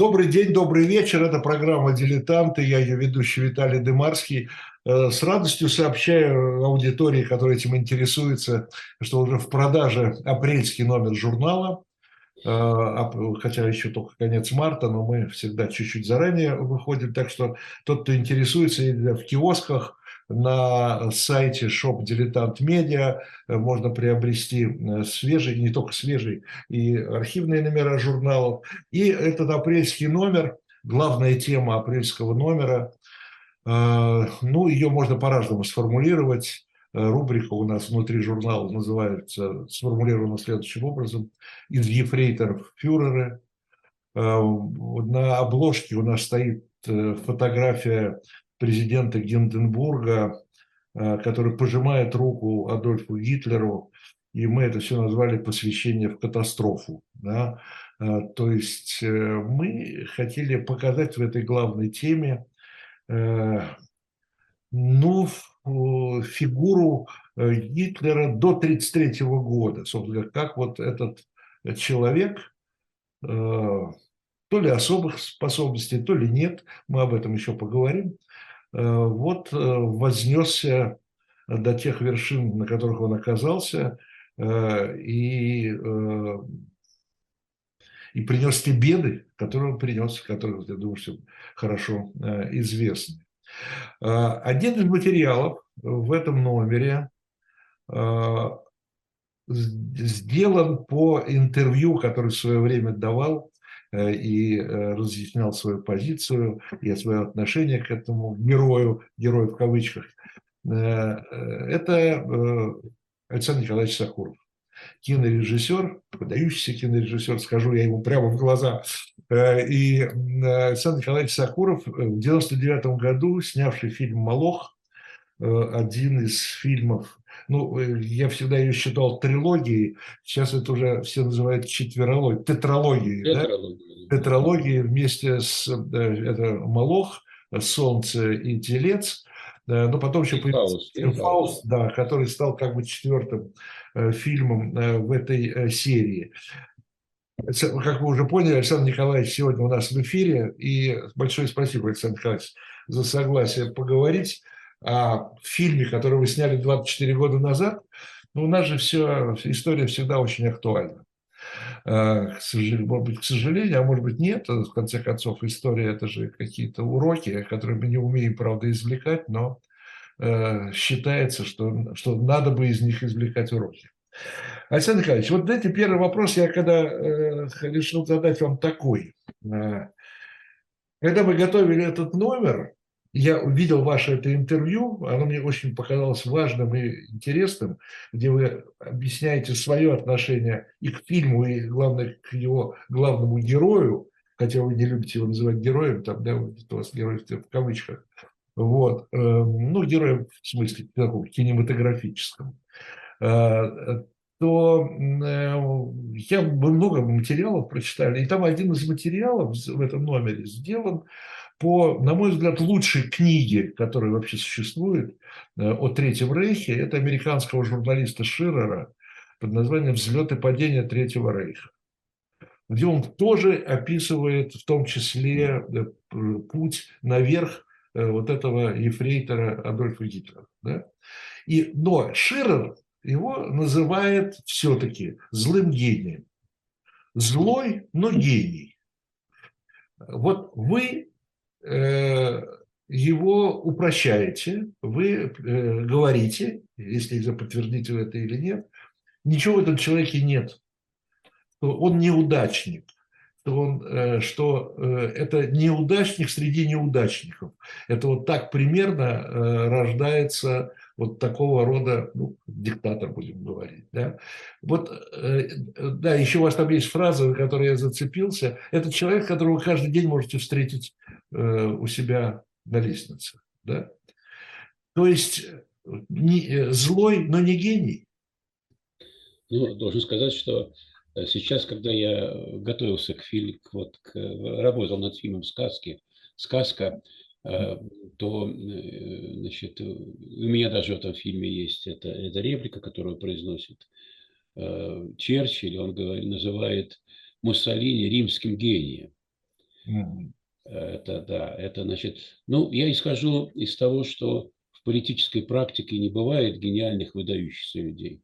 Добрый день, добрый вечер. Это программа «Дилетанты». Я ее ведущий Виталий Дымарский. Э, с радостью сообщаю аудитории, которая этим интересуется, что уже в продаже апрельский номер журнала. Э, хотя еще только конец марта, но мы всегда чуть-чуть заранее выходим. Так что тот, кто интересуется, в киосках, на сайте Shop Дилетант Медиа можно приобрести э, свежий, не только свежий, и архивные номера журналов. И этот апрельский номер, главная тема апрельского номера, э, ну, ее можно по-разному сформулировать. Э, рубрика у нас внутри журнала называется, сформулирована следующим образом, «Из ефрейторов фюреры». На обложке у нас стоит фотография президента Гинденбурга, э, который пожимает руку Адольфу Гитлеру, и мы это все назвали посвящение в катастрофу. Да? Э, то есть э, мы хотели показать в этой главной теме ну, фигуру Гитлера до 1933 года, собственно, как вот этот человек, то ли особых способностей, то ли нет, мы об этом еще поговорим, вот э, вознесся до тех вершин, на которых он оказался, э, и, и принес те беды, которые он принес, которые, я думаю, все хорошо известны. Один из материалов в этом номере сделан по интервью, которое в свое время давал Э, и э, разъяснял свою позицию и свое отношение к этому герою, герою в кавычках. Э, это Александр Николаевич Сахуров, кинорежиссер, выдающийся кинорежиссер, скажу я ему прямо в глаза. И Александр Николаевич Сахуров в 99 году, снявший фильм «Молох», один из фильмов ну, э, я всегда ее считал трилогией, сейчас это уже все называют четверологией, тетралогией. Тетралогией. Да? Тетралогией вместе с э, это Молох, Солнце и Телец. Но потом еще появился Фауст, Фауст да, который стал как бы четвертым э, фильмом в этой серии. Как вы уже поняли, Александр Николаевич сегодня у нас в эфире. И большое спасибо, Александр Николаевич, за согласие поговорить о фильме, который вы сняли 24 года назад, ну, у нас же все, история всегда очень актуальна. Э, к сожалению, может быть, к сожалению, а может быть, нет. В конце концов, история – это же какие-то уроки, которые мы не умеем, правда, извлекать, но э, считается, что, что надо бы из них извлекать уроки. Александр Николаевич, вот дайте первый вопрос, я когда э, решил задать вам такой. Э, когда мы готовили этот номер, я увидел ваше это интервью, оно мне очень показалось важным и интересным, где вы объясняете свое отношение и к фильму, и, главное, к его главному герою, хотя вы не любите его называть героем, там, да, у вас герой в кавычках, вот, эм, ну, героем в смысле таком кинематографическом, э, то э, я много материалов прочитал, и там один из материалов в этом номере сделан по, на мой взгляд, лучшей книге, которая вообще существует э, о Третьем Рейхе, это американского журналиста Ширера под названием «Взлет и падение Третьего Рейха», где он тоже описывает в том числе э, путь наверх э, вот этого ефрейтора Адольфа Гитлера. Да? И, но Ширер его называет все-таки злым гением. Злой, но гений. Вот вы его упрощаете, вы э, говорите, если подтвердите вы это или нет, ничего в этом человеке нет, что он неудачник, что, он, э, что это неудачник среди неудачников. Это вот так примерно рождается вот такого рода, ну, диктатор, будем говорить. Да? Вот, да, еще у вас там есть фраза, на которой я зацепился. Это человек, которого вы каждый день можете встретить Э, у себя на лестнице. Да? То есть не, э, злой, но не гений. Ну, должен сказать, что э, сейчас, когда я готовился к фильму, вот, к, работал над фильмом «Сказки», «Сказка», то значит, у меня даже в этом фильме есть эта, эта реплика, которую произносит Черчилль, он говорит, называет Муссолини римским гением. Это да, это значит, ну, я исхожу из того, что в политической практике не бывает гениальных выдающихся людей.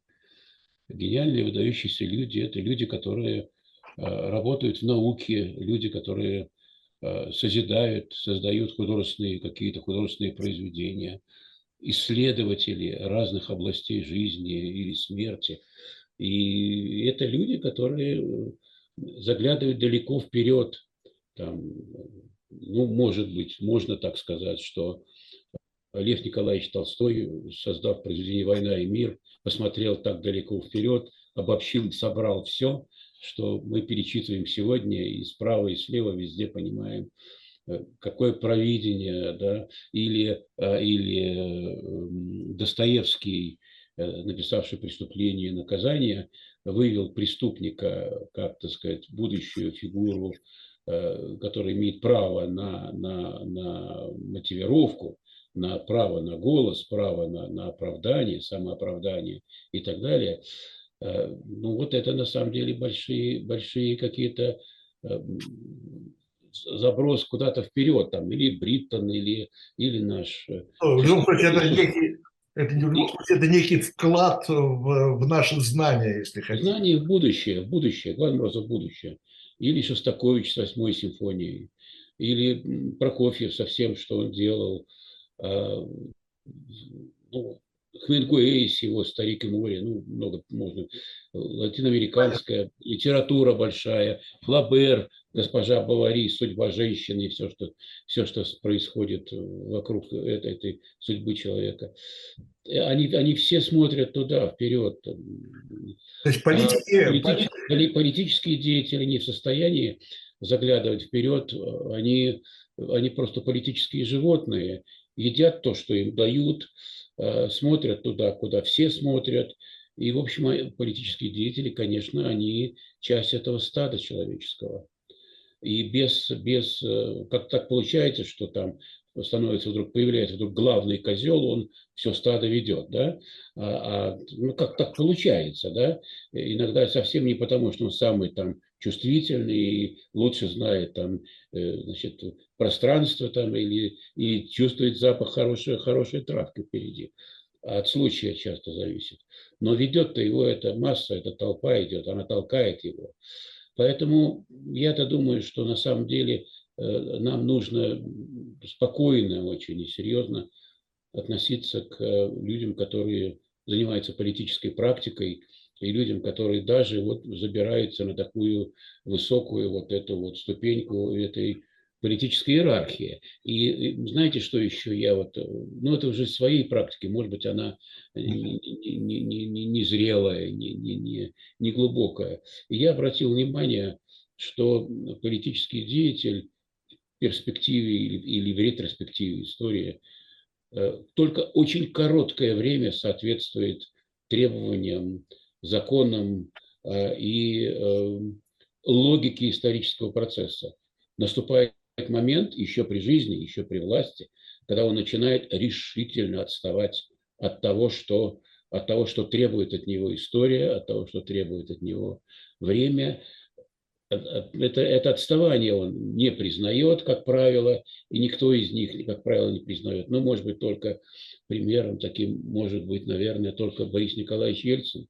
Гениальные выдающиеся люди – это люди, которые э, работают в науке, люди, которые э, созидают, создают художественные какие-то художественные произведения, исследователи разных областей жизни или смерти. И это люди, которые э, заглядывают далеко вперед. Там, ну, может быть, можно так сказать, что Лев Николаевич Толстой, создав произведение «Война и мир», посмотрел так далеко вперед, обобщил, собрал все, что мы перечитываем сегодня и справа, и слева везде понимаем, э, какое провидение, да, или, э, или Достоевский, написавший «Преступление и наказание», вывел преступника, как, так сказать, будущую фигуру, э, которая имеет право на, на, на мотивировку, на право на голос, право на, на оправдание, самооправдание и так далее. Э, ну вот это на самом деле большие, большие какие-то э, заброс куда-то вперед, там, или Бриттон, или, или наш... Ну, в любом случае, это некий, это, это некий вклад в, в наше знание, если хотите. Знание в будущее, в будущее, главным образом в будущее. Или Шостакович с восьмой симфонией, или Прокофьев со всем, что он делал. А, ну, Хемингуэй с его «Старик и море», ну, много можно. Латиноамериканская литература большая, Флабер, госпожа Бавари, судьба женщины и все, что, все, что происходит вокруг этой, этой судьбы человека. Они, они все смотрят туда, вперед. То есть политики, а политические, политические деятели не в состоянии заглядывать вперед, они, они просто политические животные, едят то, что им дают, смотрят туда, куда все смотрят. И, в общем, э, политические деятели, конечно, они часть этого стада человеческого. И без, без э, как так получается, что там становится вдруг, появляется вдруг главный козел, он все стадо ведет, да, а, а, ну как так получается, да, иногда совсем не потому, что он самый там чувствительный и лучше знает там, значит, пространство там или и чувствует запах хорошей, хорошей травки впереди. От случая часто зависит. Но ведет-то его эта масса, эта толпа идет, она толкает его. Поэтому я-то думаю, что на самом деле э, нам нужно спокойно очень и серьезно относиться к э, людям, которые занимаются политической практикой, и людям, которые даже вот забираются на такую высокую вот эту вот ступеньку этой политической иерархии. И знаете, что еще я вот, ну это уже своей практики, может быть, она не, не, не, зрелая, не, не, не, не глубокая. И я обратил внимание, что политический деятель в перспективе или, или в ретроспективе истории э, только очень короткое время соответствует требованиям, законам э, и э, логике исторического процесса. Наступает момент еще при жизни, еще при власти, когда он начинает решительно отставать от того, что, от того, что требует от него история, от того, что требует от него время. Это, это отставание он не признает, как правило, и никто из них, как правило, не признает. Ну, может быть, только примером таким может быть, наверное, только Борис Николаевич Ельцин,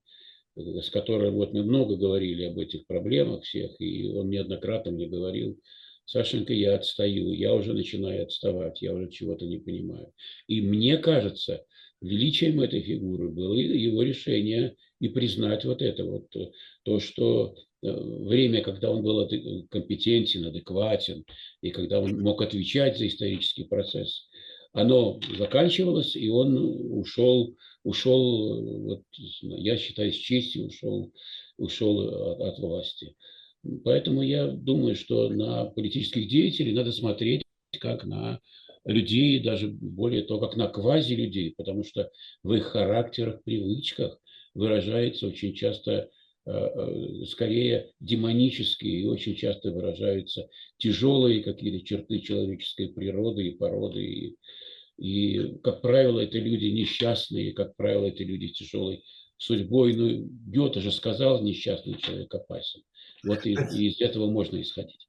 с которым вот мы много говорили об этих проблемах всех, и он неоднократно мне говорил, Сашенька, я отстаю, я уже начинаю отставать, я уже чего-то не понимаю. И мне кажется, величием этой фигуры было его решение и признать вот это вот, э, то, что э, время, когда он был компетентен, адекватен, и когда он мог отвечать за исторический процесс, оно заканчивалось, и он ушел, ушел вот, я считаю, с честью ушел, ушел от, от власти. Поэтому я думаю, что на политических деятелей надо смотреть как на людей, даже более того, как на квази-людей, потому что в их характерах, привычках выражается очень часто э, э, скорее демонические и очень часто выражаются тяжелые какие-то черты человеческой природы и породы. И, и, как правило, это люди несчастные, как правило, это люди тяжелой судьбой. Ну, Гёте же сказал, несчастный человек опасен. Вот и, и из этого можно исходить.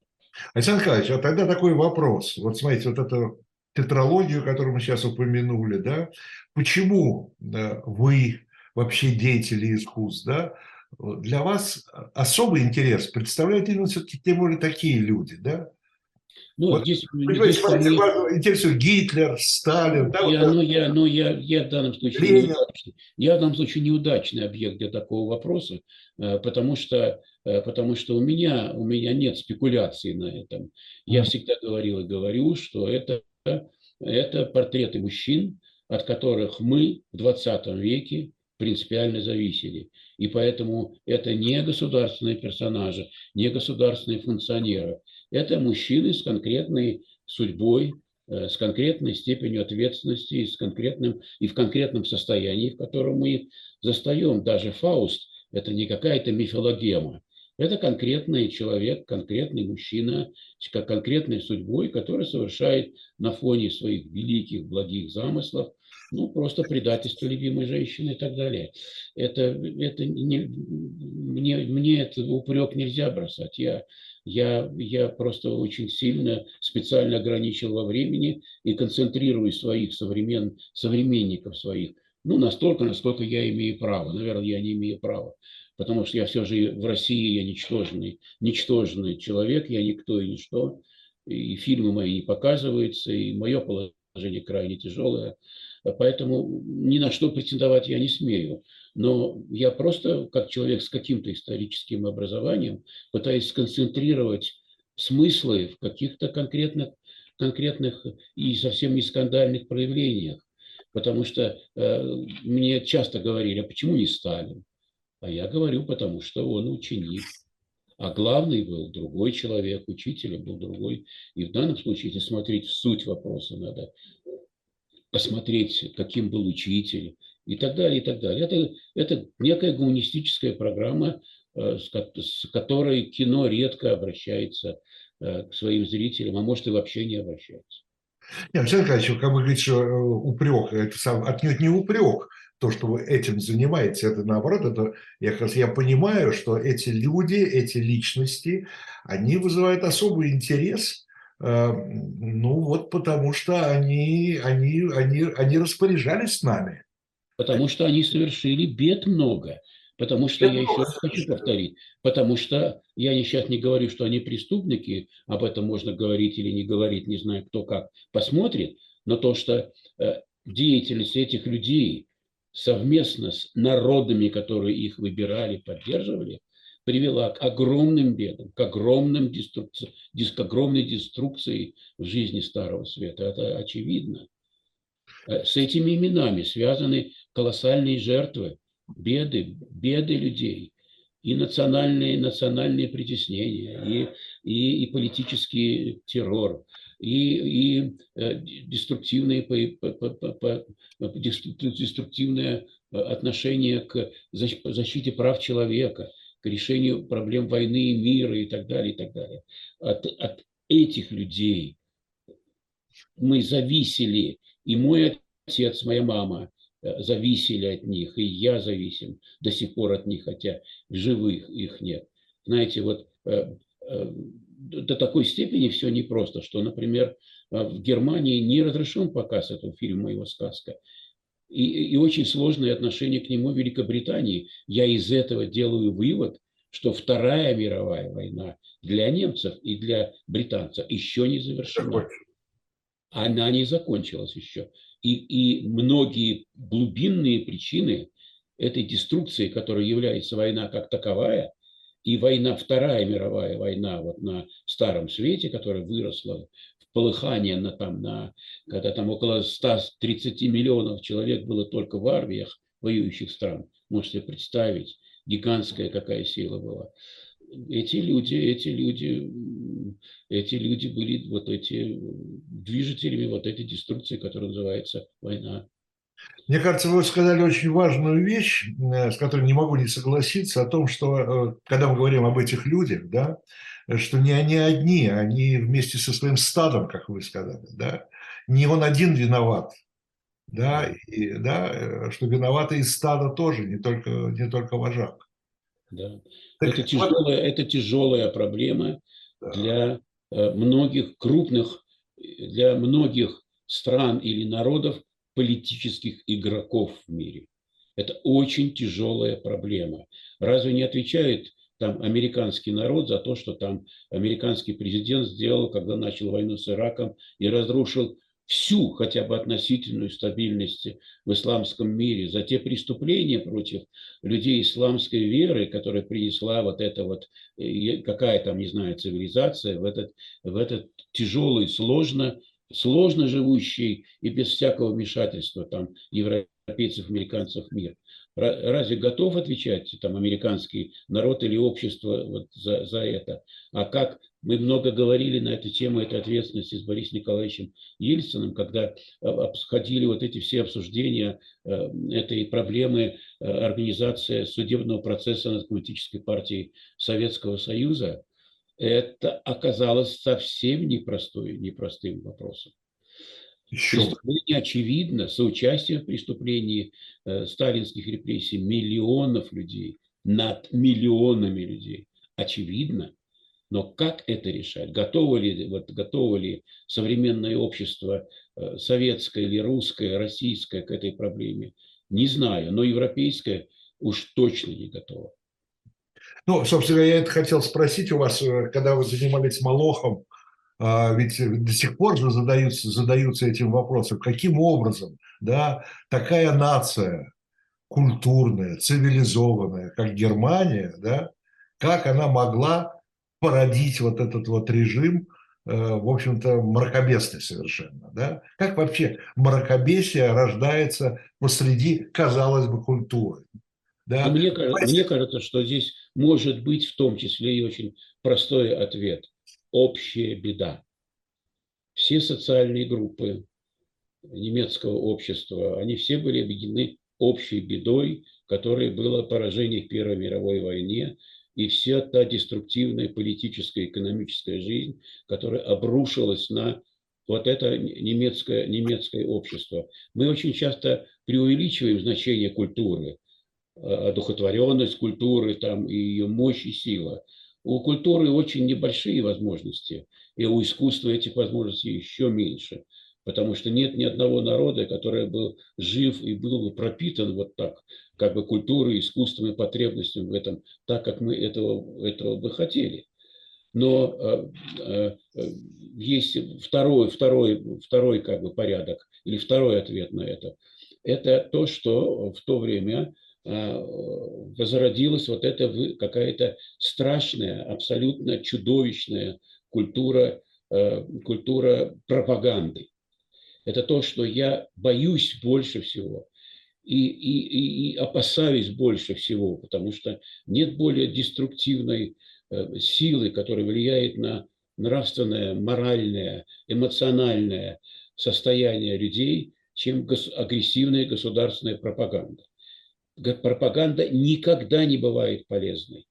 Александр Николаевич, а тогда такой вопрос. Вот смотрите, вот эту тетралогию, которую мы сейчас упомянули, да, почему да, вы вообще деятели искусств, да, для вас особый интерес представляют именно все-таки тем более такие люди, да? Ну, вот, здесь, здесь смотрите, мне... интересует Гитлер, Сталин. Да, я, вот, ну, я, ну, я, я в данном случае неудачный. Я в данном случае неудачный объект для такого вопроса, э, потому что, э, потому что у меня, у меня нет спекуляций на этом. Я всегда говорил и говорю, что это, это портреты мужчин, от которых мы в 20 веке принципиально зависели. И поэтому это не государственные персонажи, не государственные функционеры. Это мужчины с конкретной судьбой, э, с конкретной степенью ответственности, с конкретным, и в конкретном состоянии, в котором мы их застаем. Даже Фауст – это не какая-то мифологема. Это конкретный человек, конкретный мужчина с конкретной судьбой, который совершает на фоне своих великих благих замыслов ну, просто предательство любимой женщины и так далее. Это, это не, мне, мне это упрек нельзя бросать. Я, я, я просто очень сильно специально ограничил во времени и концентрирую своих современ, современников своих, ну, настолько, насколько я имею право. Наверное, я не имею права потому что я все же в России я ничтожный, ничтожный человек, я никто и ничто, и фильмы мои не показываются, и мое положение крайне тяжелое. Поэтому ни на что претендовать я не смею. Но я просто, как человек с каким-то историческим образованием, пытаюсь сконцентрировать смыслы в каких-то конкретных, конкретных и совсем не скандальных проявлениях. Потому что э, мне часто говорили, а почему не Сталин? А я говорю, потому что он ученик. А главный был другой человек, учителем был другой. И в данном случае, если смотреть в суть вопроса, надо посмотреть, каким был учитель и так далее, и так далее. Это, это некая гуманистическая программа, э, с которой кино редко обращается э, к своим зрителям, а может и вообще не обращается. Нет, Александр Николаевич, как вы говорите, что э, упрек, это сам, отнюдь не упрек, то, что вы этим занимаетесь, это наоборот, это я как раз я понимаю, что эти люди, эти личности, они вызывают особый интерес, ну вот потому что они, они, они, они распоряжались с нами. Потому что они совершили бед много. Потому что я, я еще раз хочу повторить, потому что я сейчас не говорю, что они преступники, об этом можно говорить или не говорить, не знаю, кто как посмотрит, но то, что э, деятельность этих людей совместно с народами, которые их выбирали, поддерживали, привела к огромным бедам, к, огромным деструкции, к огромной деструкции в жизни Старого Света. Это очевидно. Э, с этими именами связаны колоссальные жертвы, беды, беды людей, и национальные, национальные притеснения, и, и, и политический террор, и, и э, деструктивные, деструктивное э, отношение к защите прав человека, к решению проблем войны и мира и так далее, и так далее. От, от этих людей мы зависели, и мой отец, моя мама э, зависели от них, и я зависим до сих пор от них, хотя живых их нет. Знаете, вот э, э, до такой степени все непросто, что, например, в Германии не разрешен показ этого фильма «Моего сказка» и, и очень сложное отношение к нему Великобритании. Я из этого делаю вывод, что Вторая мировая война для немцев и для британцев еще не завершена. Она не закончилась еще. И, и многие глубинные причины этой деструкции, которая является война как таковая, и война, Вторая мировая война вот на Старом Свете, которая выросла полыхание на, там, на, когда там около 130 миллионов человек было только в армиях воюющих стран. Можете представить, гигантская какая сила была. Эти люди, эти люди, эти люди были вот эти движителями вот этой деструкции, которая называется война. Мне кажется, вы сказали очень важную вещь, э, с которой не могу не согласиться, о том, что э, когда мы говорим об этих людях, да, что не они одни, они вместе со своим стадом, как вы сказали, да, не он один виноват, да, и, да, э, что виноваты и стадо тоже, не только, не только вожак. Да. Так, это, тяжелая, вот, это тяжелая проблема да. для многих крупных, для многих стран или народов политических игроков в мире. Это очень тяжелая проблема. Разве не отвечает там американский народ за то, что там американский президент сделал, когда начал войну с Ираком и разрушил всю хотя бы относительную стабильность в исламском мире, за те преступления против людей исламской веры, которые принесла вот эта вот, какая там, не знаю, цивилизация в этот, в этот тяжелый, сложно, сложно живущий и без всякого вмешательства там европейцев, американцев мир. Разве готов отвечать там американский народ или общество вот за, за это? А как мы много говорили на эту тему, этой ответственности с Борисом Николаевичем Ельциным, когда обходили вот эти все обсуждения э, этой проблемы э, организации судебного процесса над Коммунистической партией Советского Союза, это оказалось совсем непростой, непростым вопросом. Еще. Преступление очевидно, соучастие в преступлении э, сталинских репрессий миллионов людей, над миллионами людей. Очевидно. Но как это решать? Готово ли, вот, готово ли современное общество, э, советское или русское, российское к этой проблеме? Не знаю, но европейское уж точно не готово. Ну, собственно, я это хотел спросить у вас, э, когда вы занимались Малохом, ведь до сих пор же задаются, задаются этим вопросом, каким образом да, такая нация культурная, цивилизованная, как Германия, да, как она могла породить вот этот вот режим, э, в общем-то, мракобесный совершенно. Да? Как вообще мракобесие рождается посреди, казалось бы, культуры? Да? Мне, мне кажется, что здесь может быть в том числе и очень простой ответ – общая беда. Все социальные группы немецкого общества, они все были объединены общей бедой, которой было поражение в Первой мировой войне, и вся та деструктивная политическая и экономическая жизнь, которая обрушилась на вот это немецкое, немецкое общество. Мы очень часто преувеличиваем значение культуры, одухотворенность культуры там, и ее мощь и сила. У культуры очень небольшие возможности, и у искусства этих возможностей еще меньше, потому что нет ни одного народа, который был жив и был бы пропитан вот так, как бы культурой, искусством и потребностями в этом, так, как мы этого, этого бы хотели. Но э, э, есть второй, второй, второй как бы порядок или второй ответ на это. Это то, что в то время возродилась вот эта какая-то страшная, абсолютно чудовищная культура, э, культура пропаганды. Это то, что я боюсь больше всего и, и, и опасаюсь больше всего, потому что нет более деструктивной э, силы, которая влияет на нравственное, моральное, эмоциональное состояние людей, чем агрессивная государственная пропаганда пропаганда никогда не бывает полезной.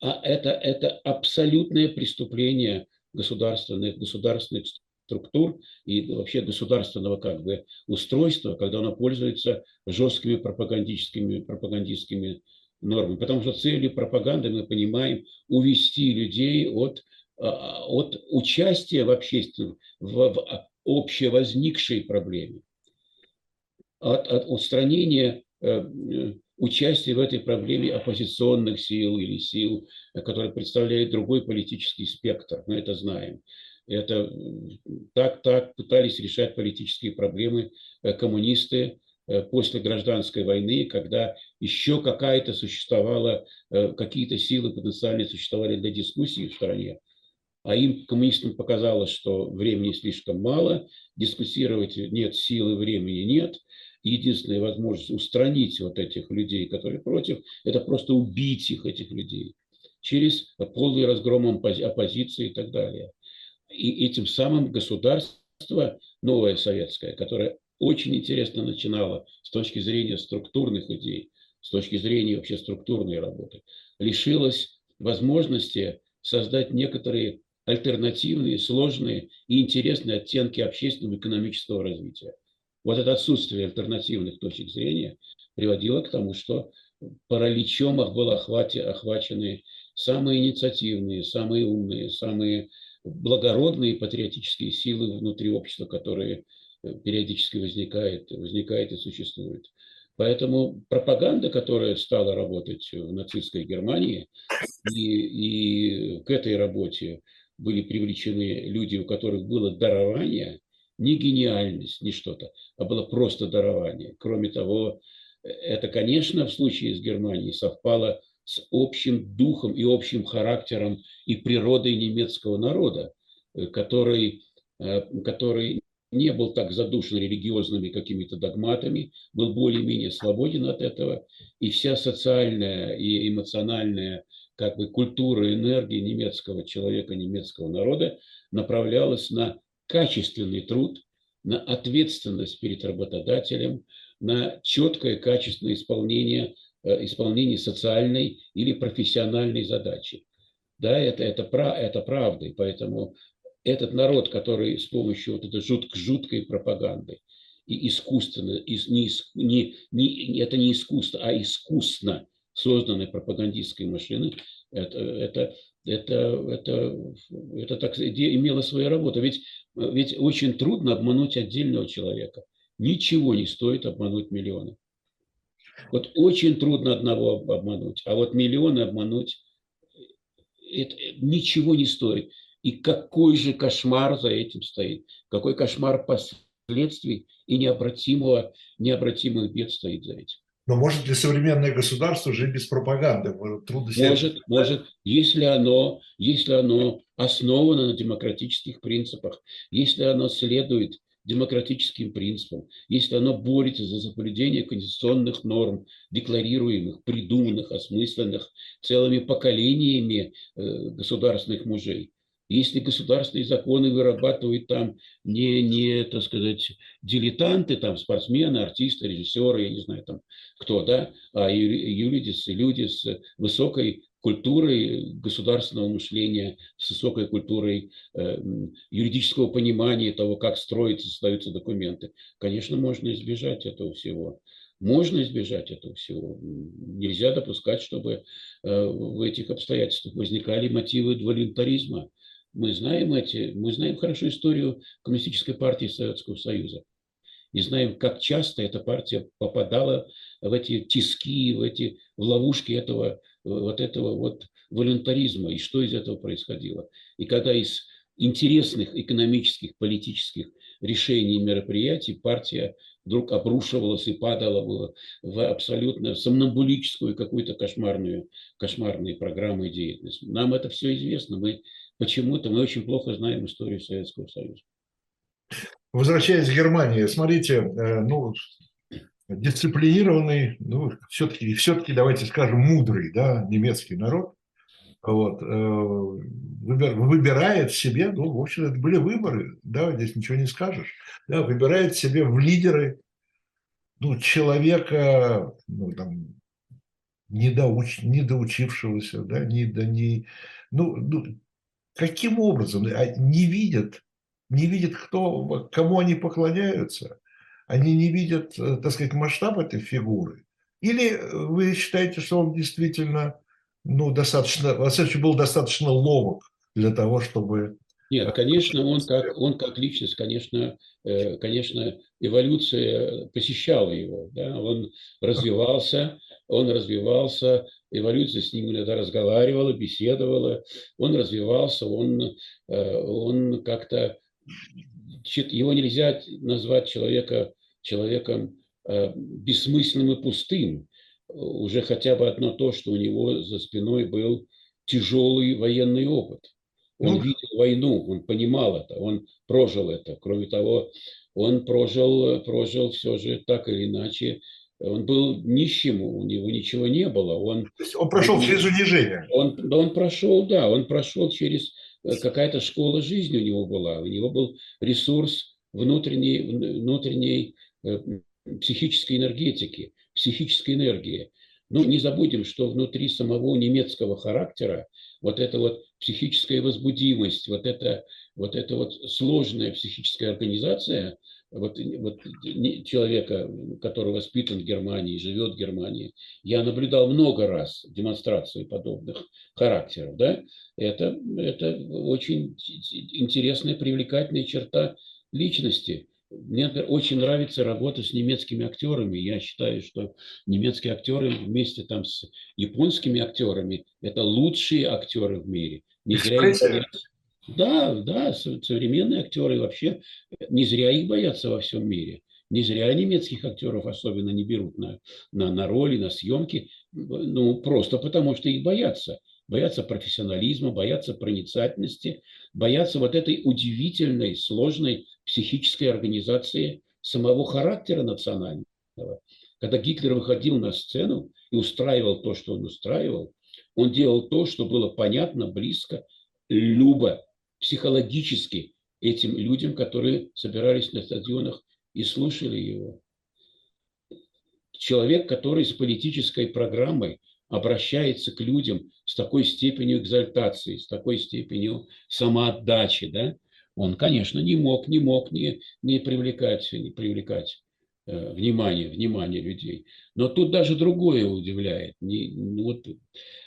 А это, это абсолютное преступление государственных, государственных структур и вообще государственного как бы устройства, когда оно пользуется жесткими пропагандическими, пропагандистскими нормами. Потому что целью пропаганды мы понимаем увести людей от, а, от участия в общественном, в, в общевозникшей проблеме, от, от устранения участие в этой проблеме оппозиционных сил или сил, э, которые представляют другой политический спектр. Мы это знаем. Это так, так пытались решать политические проблемы коммунисты после гражданской войны, когда еще какая-то существовала, какие-то силы потенциально существовали для дискуссии в стране, а им, коммунистам, показалось, что времени слишком мало, дискуссировать нет силы, времени нет – единственная возможность устранить вот этих людей, которые против, это просто убить их, этих людей, через полный разгром оппозиции и так далее. И этим самым государство, новое советское, которое очень интересно начинало с точки зрения структурных идей, с точки зрения вообще структурной работы, лишилось возможности создать некоторые альтернативные, сложные и интересные оттенки общественного и экономического развития. Вот это отсутствие альтернативных точек зрения приводило к тому, что параличом были охвачены самые инициативные, самые умные, самые благородные патриотические силы внутри общества, которые э, периодически возникают, возникает и существуют. Поэтому пропаганда, которая стала работать в нацистской Германии, и, и к этой работе были привлечены люди, у которых было дарование, не гениальность, не что-то, а было просто дарование. Кроме того, это, конечно, в случае с Германией совпало с общим духом и общим характером и природой немецкого народа, э, который, э, который не был так задушен религиозными какими-то догматами, был более-менее свободен от этого, и вся социальная и эмоциональная как бы культура, энергия немецкого человека, немецкого народа направлялась на качественный труд, на ответственность перед работодателем, на четкое качественное исполнение, э, исполнение социальной или профессиональной задачи. Да, это, это, это правда, и поэтому этот народ, который с помощью вот этой жутк, жуткой пропаганды и искусственно, и не, не, не, это не искусство, а искусно созданной пропагандистской машины, это, это, это, это, это так имело свою работу. Ведь, ведь очень трудно обмануть отдельного человека. Ничего не стоит обмануть миллионы. Вот очень трудно одного обмануть, а вот миллионы обмануть это ничего не стоит. И какой же кошмар за этим стоит? Какой кошмар последствий и необратимого, необратимых бед стоит за этим? Но может ли современное государство жить без пропаганды? Трудно себе... Может, может, если оно, если оно основано на демократических принципах, если оно следует демократическим принципам, если оно борется за соблюдение конституционных норм, декларируемых, придуманных, осмысленных целыми поколениями э, государственных мужей, если государственные законы вырабатывают там не, не, так сказать, дилетанты, там спортсмены, артисты, режиссеры, я не знаю там кто, да, а люди, люди с высокой культурой государственного мышления, с высокой культурой э, юридического понимания того, как строятся, создаются документы. Конечно, можно избежать этого всего. Можно избежать этого всего. Нельзя допускать, чтобы э, в этих обстоятельствах возникали мотивы волюнтаризма мы знаем эти, мы знаем хорошо историю Коммунистической партии Советского Союза. И знаем, как часто эта партия попадала в эти тиски, в эти в ловушки этого вот этого вот волюнтаризма и что из этого происходило. И когда из интересных экономических, политических решений и мероприятий партия вдруг обрушивалась и падала в абсолютно сомнамбулическую какую-то кошмарную, кошмарные программы и деятельность. Нам это все известно. Мы почему-то мы очень плохо знаем историю Советского Союза. Возвращаясь к Германии, смотрите, э, ну, дисциплинированный, ну, все-таки, все-таки, давайте скажем, мудрый, да, немецкий народ, вот, э, выбирает себе, ну, в общем, это были выборы, да, здесь ничего не скажешь, да, выбирает себе в лидеры, ну, человека, ну, там, недоуч, недоучившегося, да, не, да, не, ну, ну, Каким образом? А не видят, не видят, кто, кому они поклоняются. Они не видят, э, так сказать, масштаб этой фигуры. Или вы считаете, что он действительно ну, достаточно, всяком был достаточно ловок для того, чтобы... Нет, конечно, он как, он как личность, конечно, э, конечно, эволюция посещала его. Да? Он развивался, он развивался, эволюция с ним иногда разговаривала, беседовала, он развивался, он, э, он как-то, его нельзя назвать человека, человеком э, бессмысленным и пустым. Уже хотя бы одно то, что у него за спиной был тяжелый военный опыт. Он ну, видел войну, он понимал это, он прожил это. Кроме того, он прожил, прожил все же так или иначе он был нищим, у него ничего не было. Он, он прошел он, через унижение. Он, он прошел, да, он прошел через э, какая-то школа жизни у него была. У него был ресурс внутренней, внутренней э, психической энергетики, психической энергии. Ну, не забудем, что внутри самого немецкого характера вот эта вот психическая возбудимость, вот эта вот, эта вот сложная психическая организация, вот, вот человека, который воспитан в Германии, живет в Германии, я наблюдал много раз демонстрацию подобных характеров. Да? Это, это очень интересная, привлекательная черта личности. Мне например, очень нравится работа с немецкими актерами. Я считаю, что немецкие актеры вместе там с японскими актерами – это лучшие актеры в мире. Не зря их да, да, современные актеры вообще не зря их боятся во всем мире. Не зря немецких актеров особенно не берут на, на, на роли, на съемки. Ну, просто потому что их боятся. Боятся профессионализма, боятся проницательности, боятся вот этой удивительной, сложной психической организации самого характера национального. Когда Гитлер выходил на сцену и устраивал то, что он устраивал, он делал то, что было понятно, близко, любо психологически этим людям, которые собирались на стадионах и слушали его. Человек, который с политической программой обращается к людям с такой степенью экзальтации, с такой степенью самоотдачи, да, он, конечно, не мог, не мог не, не привлекать, не привлекать э, внимание, внимание людей. Но тут даже другое удивляет. Не, ну вот,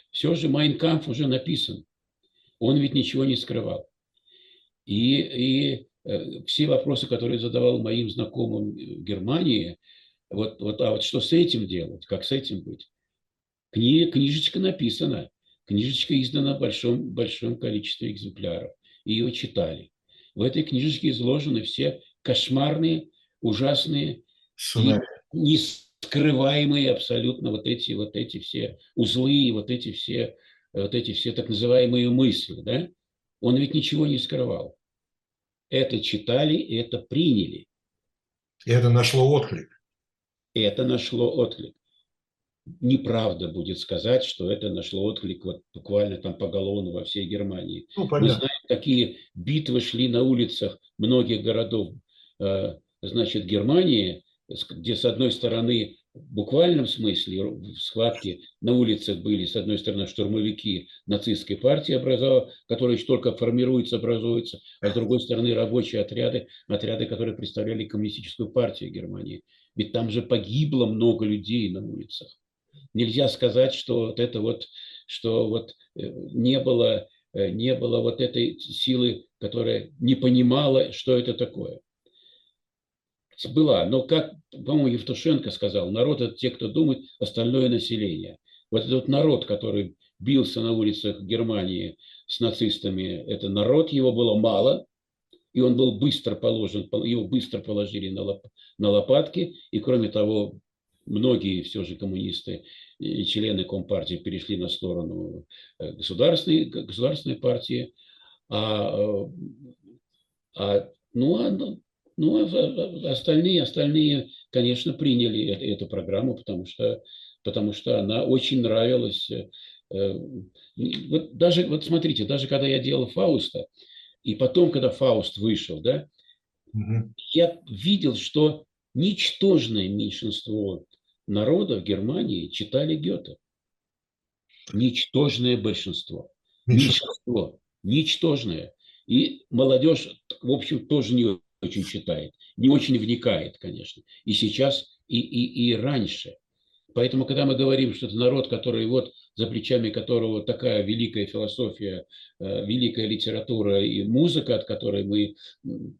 все же Майнкамф уже написан. Он ведь ничего не скрывал. И, и э, все вопросы, которые задавал моим знакомым в Германии, вот, вот, а вот что с этим делать, как с этим быть? Кни, книжечка написана, книжечка издана в большом, большом количестве экземпляров. Ее читали. В этой книжечке изложены все кошмарные, ужасные, и нескрываемые абсолютно вот эти, вот эти все узлы, вот эти все, вот эти все так называемые мысли. Да? Он ведь ничего не скрывал. Это читали и это приняли. И это нашло отклик. Это нашло отклик. Неправда будет сказать, что это нашло отклик вот буквально там поголовно во всей Германии. Ну, Мы знаем, какие битвы шли на улицах многих городов э, значит, Германии, где с одной стороны буквальном смысле в схватке на улицах были, с одной стороны, штурмовики нацистской партии, которые еще только формируются, образуются, а с другой стороны, рабочие отряды, отряды, которые представляли коммунистическую партию Германии. Ведь там же погибло много людей на улицах. Нельзя сказать, что вот это вот, что вот э, не было, э, не было вот этой силы, которая не понимала, что это такое была. Но как, по-моему, Евтушенко сказал, народ – это те, кто думает, остальное население. Вот этот народ, который бился на улицах Германии с нацистами, это народ, его было мало, и он был быстро положен, его быстро положили на, лоп, на лопатки, и кроме того, многие все же коммунисты и члены Компартии перешли на сторону э, государственной, государственной партии, а, э, а, ну, а ну, а, остальные, остальные, конечно, приняли эту программу, потому что, потому что она очень нравилась. Э, вот даже, вот смотрите, даже когда я делал Фауста, и потом, когда Фауст вышел, да, угу. я видел, что ничтожное меньшинство народа в Германии читали Гёте. Ничтожное большинство. Меньшинство. Ничтожное. И молодежь, в общем, тоже не очень читает, не очень вникает, конечно. И сейчас, и, и, и раньше. Поэтому, когда мы говорим, что это народ, который вот за плечами которого такая великая философия, э, великая литература и музыка, от которой мы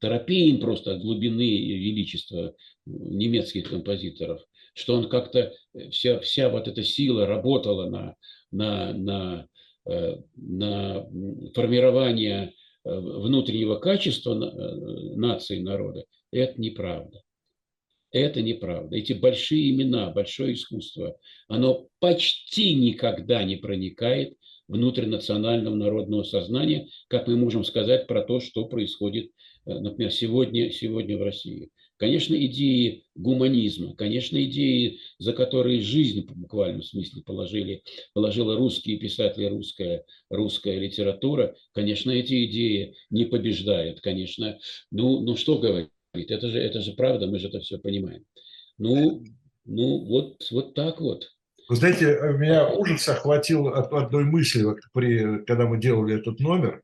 торопеем просто от глубины величества немецких композиторов, что он как-то, э, вся, вся вот эта сила работала на, на, на, э, на формирование Э, внутреннего качества э, нации, народа, это неправда. Это неправда. Эти большие имена, большое искусство, оно почти никогда не проникает внутрь национального народного сознания, как мы можем сказать про то, что происходит, э, например, сегодня, сегодня в России. Конечно, идеи гуманизма, конечно, идеи, за которые жизнь в буквальном смысле положили, положила русские писатели, русская, русская литература, конечно, эти идеи не побеждают, конечно. Ну, ну что говорить, это же, это же правда, мы же это все понимаем. Ну, ну вот, вот так вот. Вы знаете, меня ужас охватил от одной мысли, при, когда мы делали этот номер.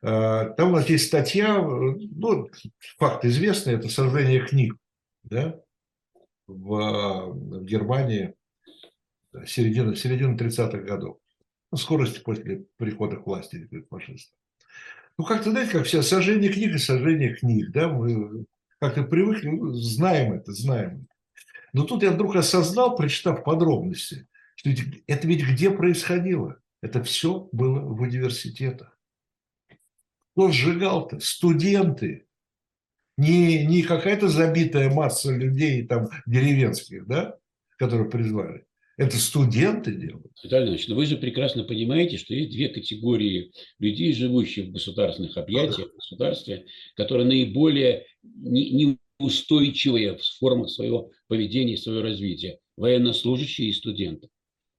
Там у нас есть статья, ну, факт известный, это сожжение книг, да, в, в Германии середины, середины 30-х годов. Ну, скорости после прихода к власти фашистов. Ну, как-то, знаете, как все, сожжение книг и сожжение книг, да, мы как-то привыкли, ну, знаем это, знаем. Но тут я вдруг осознал, прочитав подробности, что это ведь где происходило? Это все было в университетах. Кто сжигал-то? Студенты. Не, не какая-то забитая масса людей там деревенских, да, которые призвали. Это студенты делают. Виталий Ильич, но вы же прекрасно понимаете, что есть две категории людей, живущих в государственных объятиях, в государстве, которые наиболее неустойчивые в формах своего поведения и своего развития. Военнослужащие и студенты.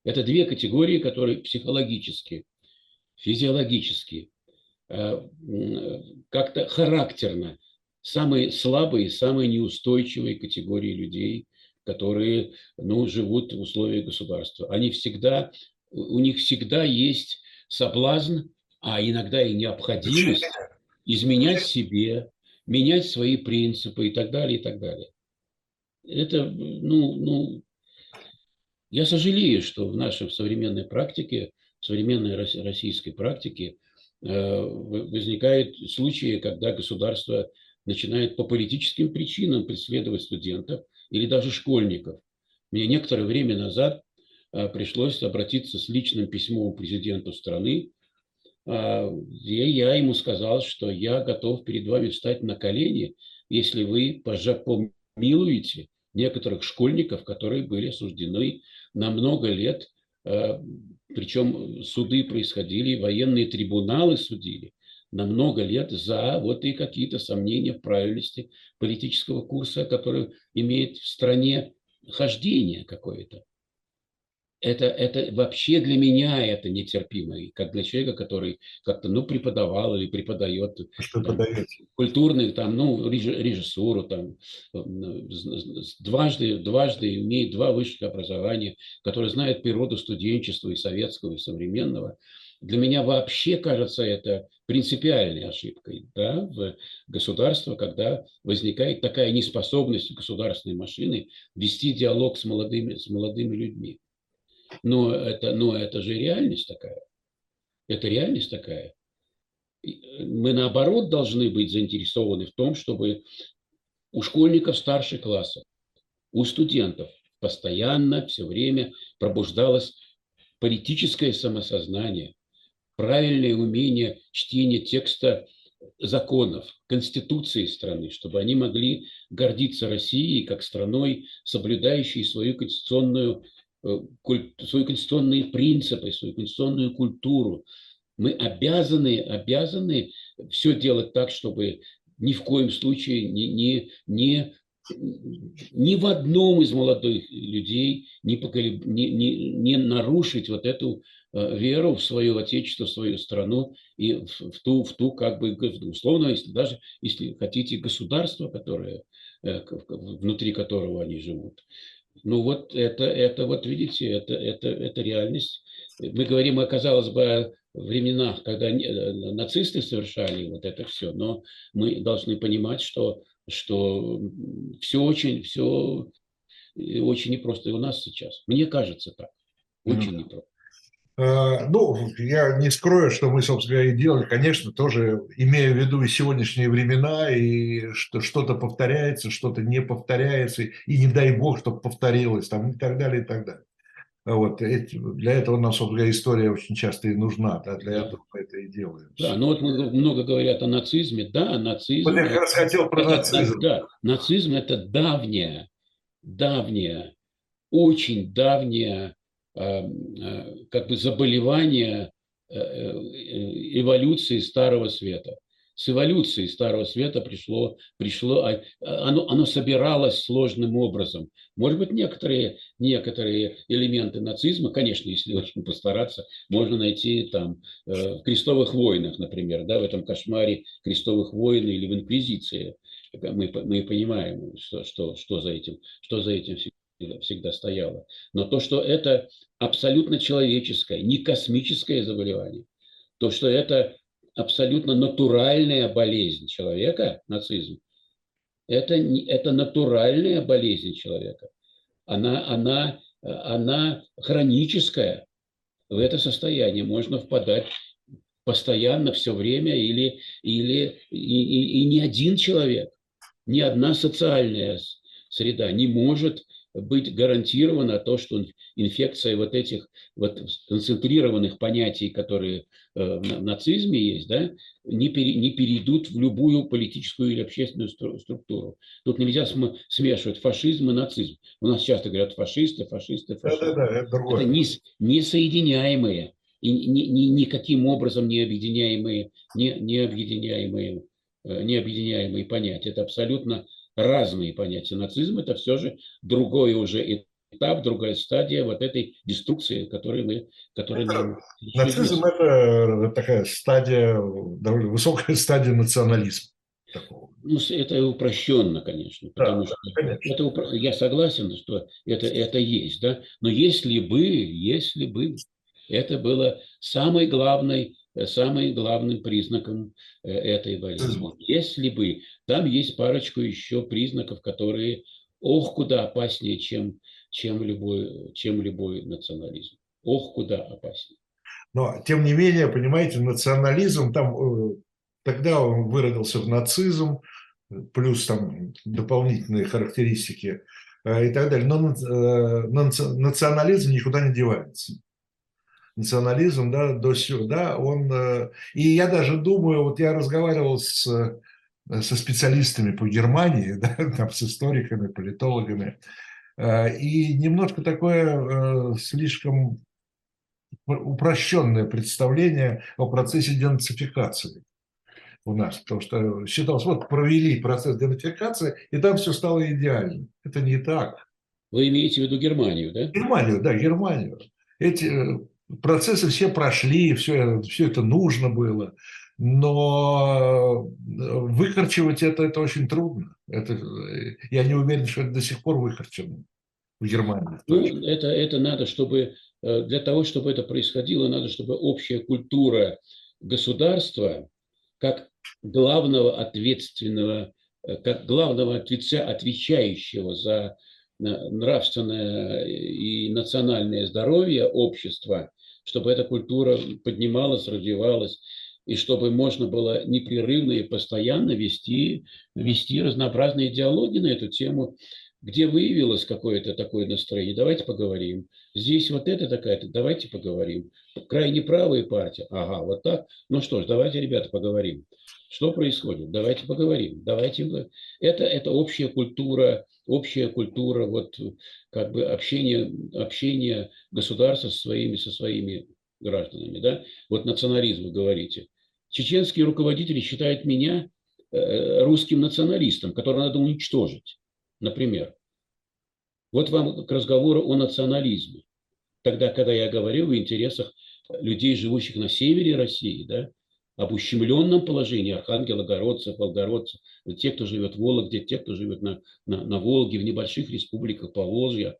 Это две категории, которые психологически, физиологически, как-то характерно самые слабые, самые неустойчивые категории людей – которые ну, живут в условиях государства. Они всегда, у них всегда есть соблазн, а иногда и необходимость изменять себе, менять свои принципы и так далее, и так далее. Это, ну, ну, я сожалею, что в нашей современной практике, в современной российской практике э, возникают случаи, когда государство начинает по политическим причинам преследовать студентов – или даже школьников. Мне некоторое время назад а, пришлось обратиться с личным письмом президенту страны, а, где я ему сказал, что я готов перед вами встать на колени, если вы помилуете некоторых школьников, которые были осуждены на много лет, причем суды происходили, военные трибуналы судили на много лет за вот и какие-то сомнения в правильности политического курса, который имеет в стране хождение какое-то. Это, это вообще для меня это нетерпимо, и как для человека, который как-то ну, преподавал или преподает там, культурный, там, ну, режиссуру, там, дважды, дважды имеет два высших образования, который знает природу студенчества и советского, и современного. Для меня вообще кажется это принципиальной ошибкой да, в государство, когда возникает такая неспособность государственной машины вести диалог с молодыми, с молодыми людьми. Но это, но это же реальность такая. Это реальность такая. Мы наоборот должны быть заинтересованы в том, чтобы у школьников старших классов, у студентов постоянно, все время пробуждалось политическое самосознание, правильное умение чтения текста законов, конституции страны, чтобы они могли гордиться Россией как страной, соблюдающей свою конституционную, э, свои конституционные принципы, свою конституционную культуру. Мы обязаны, обязаны все делать так, чтобы ни в коем случае не, не, не ни в одном из молодых людей не, поколеб... не, не, не нарушить вот эту э, веру в свое отечество, в свою страну и в, в, ту, в ту, как бы, условно, если даже, если хотите, государство, которое, э, внутри которого они живут. Ну вот это, это вот видите, это, это, это реальность. Мы говорим, казалось бы, временах, когда э, нацисты совершали вот это все, но мы должны понимать, что что все очень, все очень непросто и у нас сейчас. Мне кажется так. Очень mm. непросто. А, ну, я не скрою, что мы, собственно, и делали, конечно, тоже имея в виду и сегодняшние времена, и что что-то повторяется, что-то не повторяется, и не дай бог, чтобы повторилось, там, и так далее, и так далее. Вот, для этого нам, собственно, история очень часто и нужна, да, для этого мы это и делаем. Да, ну вот много говорят о нацизме, да, нацизм. Вот я как раз хотел про это, нацизм. Да, нацизм это давняя, давняя, очень давняя э, э, как бы заболевание э, эволюции Старого Света с эволюцией Старого Света пришло, пришло а, оно, оно собиралось сложным образом. Может быть, некоторые, некоторые элементы нацизма, конечно, если очень постараться, можно найти там э, в крестовых войнах, например, да, в этом кошмаре крестовых войн или в инквизиции. Мы, мы понимаем, что, что, что, за этим, что за этим всегда стояло. Но то, что это абсолютно человеческое, не космическое заболевание, то, что это абсолютно натуральная болезнь человека, нацизм. Это, это натуральная болезнь человека. Она, она, она хроническая. В это состояние можно впадать постоянно, все время, или, или и, и, и ни один человек, ни одна социальная среда не может быть гарантировано то, что инфекция вот этих вот концентрированных понятий, которые э, в нацизме есть, да, не, пере, не перейдут в любую политическую или общественную структуру. Тут нельзя см, смешивать фашизм и нацизм. У нас часто говорят фашисты, фашисты, фашисты. Да, да, да, это, другое. это не, несоединяемые и ни, ни, никаким образом не объединяемые, не, не объединяемые, э, не объединяемые понятия. Это абсолютно разные понятия. Нацизм – это все же другой уже этап, другая стадия вот этой деструкции, которую мы... Которую это, мы нацизм – это такая стадия, довольно высокая стадия национализма. Такого. Ну, это упрощенно, конечно, потому да, что конечно. это, я согласен, что это, это есть, да, но если бы, если бы это было самой главной Э, самым главным признаком э, этой болезни. Если бы там есть парочку еще признаков, которые ох куда опаснее, чем, чем, любой, чем любой национализм. Ох куда опаснее. Но, тем не менее, понимаете, национализм, там э, тогда он выродился в нацизм, плюс там дополнительные характеристики и так далее. Но национализм никуда не девается национализм, да, до сюда, он, э, и я даже думаю, вот я разговаривал с, э, со специалистами по Германии, да, там, с историками, политологами, э, и немножко такое слишком упрощенное представление о процессе денацификации у нас, потому что считалось, вот провели процесс денацификации, и там все стало идеально. Это не так. Вы имеете в виду Германию, да? Германию, да, Германию. Эти процессы все прошли, все, все это нужно было, но выкорчевать это, это очень трудно. Это, я не уверен, что это до сих пор выкорчено в Германии. Ну, это, это надо, чтобы э, для того, чтобы это происходило, надо, чтобы общая культура государства, как главного ответственного, э, как главного отвечающего за нравственное и национальное здоровье общества, чтобы эта культура поднималась, развивалась, и чтобы можно было непрерывно и постоянно вести, вести разнообразные диалоги на эту тему, где выявилось какое-то такое настроение, давайте поговорим. Здесь вот это такая-то, давайте поговорим. Крайне правая партия, ага, вот так. Ну что ж, давайте, ребята, поговорим. Что происходит? Давайте поговорим. Давайте. Это, это общая культура, общая культура вот как бы общения, общения государства со своими, со своими гражданами. Да? Вот национализм вы говорите. Чеченские руководители считают меня э, русским националистом, которого надо уничтожить, например. Вот вам к разговору о национализме. Тогда, когда я говорил в интересах людей, живущих на севере России, да, об ущемленном положении архангелогородцев, волгородцев, те, кто живет в Вологде, те, кто живет на, на, на Волге, в небольших республиках Поволжья.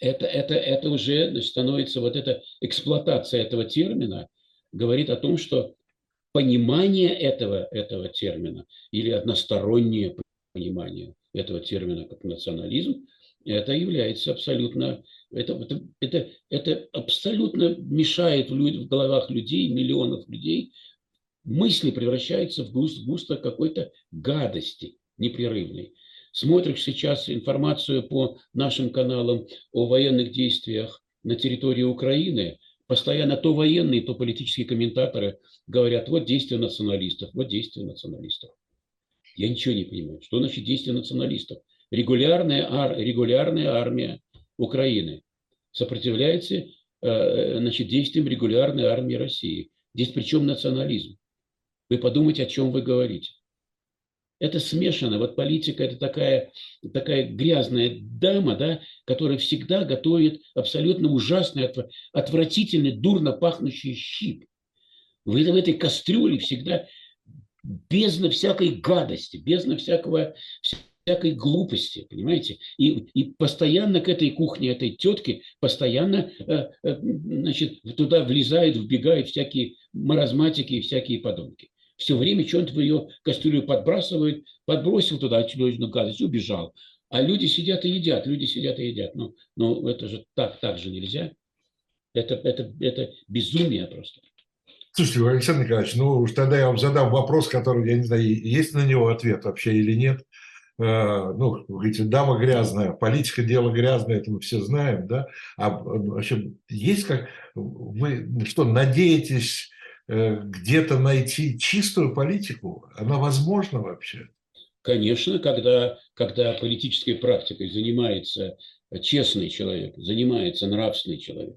Это, это, это уже становится, вот эта эксплуатация этого термина говорит о том, что понимание этого, этого термина или одностороннее понимание этого термина как национализм, это является абсолютно, это, это, это, это абсолютно мешает в, люд, в головах людей, миллионов людей мысли превращаются в густо, какой-то гадости непрерывной. Смотришь сейчас информацию по нашим каналам о военных действиях на территории Украины, постоянно то военные, то политические комментаторы говорят, вот действия националистов, вот действия националистов. Я ничего не понимаю. Что значит действия националистов? Регулярная, ар, регулярная армия Украины сопротивляется э, значит, действиям регулярной армии России. Здесь причем национализм? Вы подумайте, о чем вы говорите. Это смешано. Вот политика – это такая, такая грязная дама, да, которая всегда готовит абсолютно ужасный, отвратительный, дурно пахнущий щип. Вы в этой кастрюле всегда бездна всякой гадости, бездна всякого, всякой глупости, понимаете? И, и постоянно к этой кухне, этой тетки, постоянно э, э, значит, туда влезают, вбегают всякие маразматики и всякие подонки. Все время что-нибудь в ее кастрюлю подбрасывает, подбросил туда очередную гадость, убежал. А люди сидят и едят, люди сидят и едят. Ну, ну это же так, так же нельзя. Это, это, это безумие просто. Слушайте, Александр Николаевич, ну уж тогда я вам задам вопрос, который, я не знаю, есть на него ответ вообще или нет. Э, ну, вы говорите, дама грязная, политика дело грязное, это мы все знаем, да? А вообще есть как, вы что, надеетесь где-то найти чистую политику? Она возможна вообще? Конечно, когда, когда политической практикой занимается честный человек, занимается нравственный человек,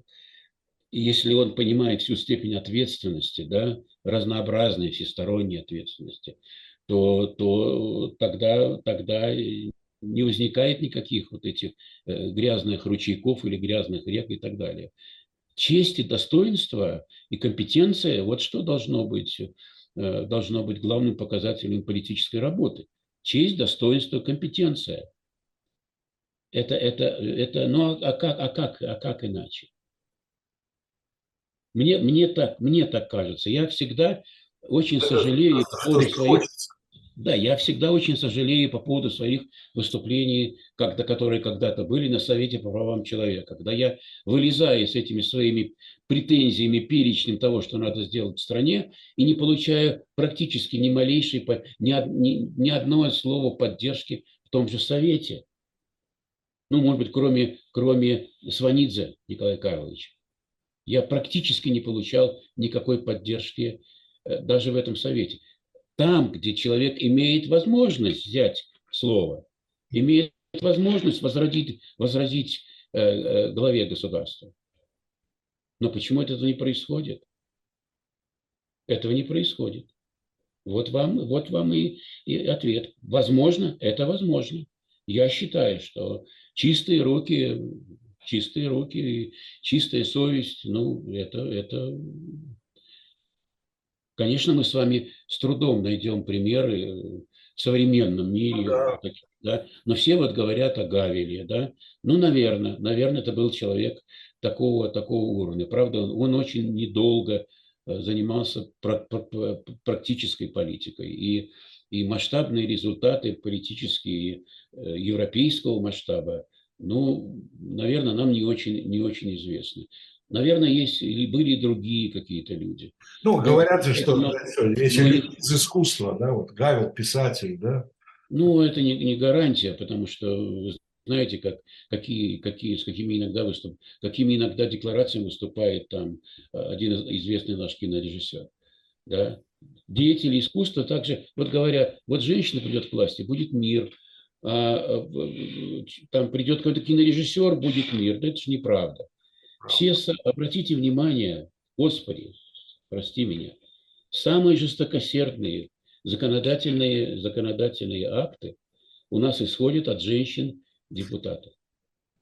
и если он понимает всю степень ответственности, да, разнообразной всесторонней ответственности, то, то тогда, тогда не возникает никаких вот этих э, грязных ручейков или грязных рек и так далее. Честь и достоинство и компетенция – вот что должно быть, э, должно быть главным показателем политической работы. Честь, достоинство, компетенция. Это, это, это, ну а, а как, а как, а как иначе? Мне, мне, так, мне так кажется. Я всегда очень сожалею по поводу своих... Да, я всегда очень сожалею по поводу своих выступлений, когда, которые когда-то были на Совете по правам человека. Когда я вылезаю с этими своими претензиями, перечнем того, что надо сделать в стране, и не получаю практически ни малейшей, ни, ни, ни одного слова поддержки в том же Совете. Ну, может быть, кроме, кроме Сванидзе Николая Карловича я практически не получал никакой поддержки э, даже в этом совете. Там, где человек имеет возможность взять слово, имеет возможность возродить, возразить э, э, главе государства. Но почему это не происходит? Этого не происходит. Вот вам, вот вам и, и ответ. Возможно, это возможно. Я считаю, что чистые руки чистые руки, чистая совесть, ну, это, это... Конечно, мы с вами с трудом найдем примеры в современном мире, ну да. да? но все вот говорят о Гавеле, да, ну, наверное, наверное, это был человек такого, такого уровня. Правда, он, он очень недолго э, занимался практической политикой, и, и масштабные результаты политические э, европейского масштаба ну, наверное, нам не очень, не очень известны. Наверное, есть или были другие какие-то люди. Ну, говорят же, что но, если но, из искусства, да, вот Гавел, писатель, да. Ну, это не, не гарантия, потому что вы знаете, как, какие, какие, с какими иногда, выступ, какими иногда декларациями выступает там один известный наш кинорежиссер. Да? Деятели искусства также, вот говоря, вот женщина придет к власти, будет мир, а, там придет какой-то кинорежиссер, будет мир. Да это же неправда. Все, обратите внимание, Господи, прости меня, самые жестокосердные законодательные, законодательные акты у нас исходят от женщин-депутатов.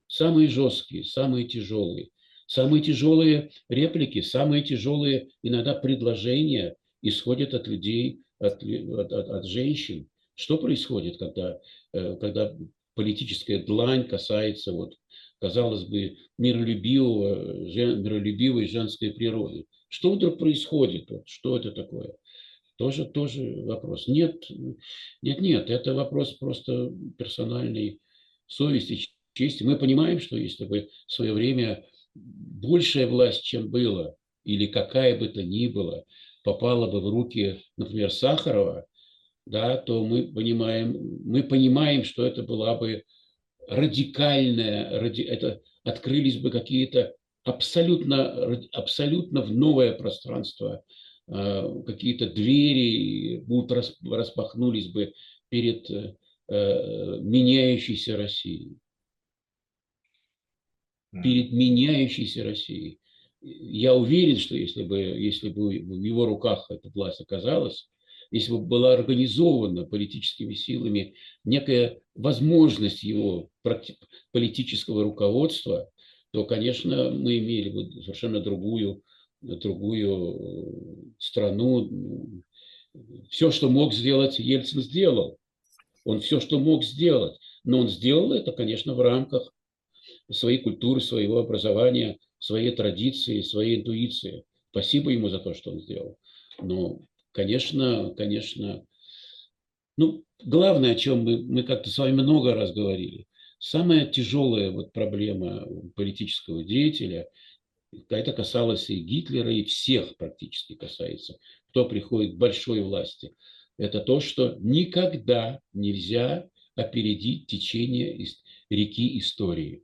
Самые жесткие, самые тяжелые. Самые тяжелые реплики, самые тяжелые иногда предложения исходят от людей, от, от, от, от женщин. Что происходит, когда Э, когда политическая длань касается, вот, казалось бы, миролюбивого, жен, миролюбивой женской природы. Что вдруг происходит? Вот, что это такое? Тоже, тоже вопрос. Нет, нет, нет, это вопрос просто персональной совести, чести. Мы понимаем, что если бы в свое время большая власть, чем было, или какая бы то ни была, попала бы в руки, например, Сахарова, да, то мы понимаем, мы понимаем, что это была бы радикальная, ради, это открылись бы какие-то абсолютно, абсолютно в новое пространство, а, какие-то двери будут распахнулись бы перед э, меняющейся Россией. Перед меняющейся Россией. Я уверен, что если бы, если бы в его руках эта власть оказалась, если бы была организована политическими силами некая возможность его политического руководства, то, конечно, мы имели бы совершенно другую, другую э, страну. Все, что мог сделать, Ельцин сделал. Он все, что мог сделать. Но он сделал это, конечно, в рамках своей культуры, своего образования, своей традиции, своей интуиции. спасибо ему за то, что он сделал. Но, конечно, конечно, ну, главное, о чем мы, мы как-то с вами много раз говорили, самая тяжелая вот проблема политического деятеля, это касалось и Гитлера, и всех практически касается, кто приходит к большой власти, это то, что никогда нельзя опередить течение реки истории.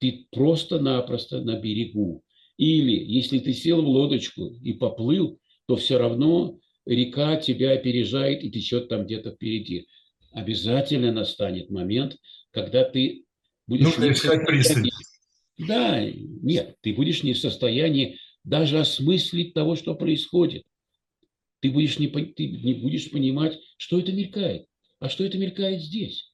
Ты просто-напросто на берегу. Или если ты сел в лодочку и поплыл, то все равно река тебя опережает и течет там где-то впереди. Обязательно настанет момент, когда ты будешь... Нужно искать пристань. Да, нет, ты будешь не в состоянии даже осмыслить того, что происходит. Ты будешь не, ты не будешь понимать, что это мелькает. А что это мелькает здесь?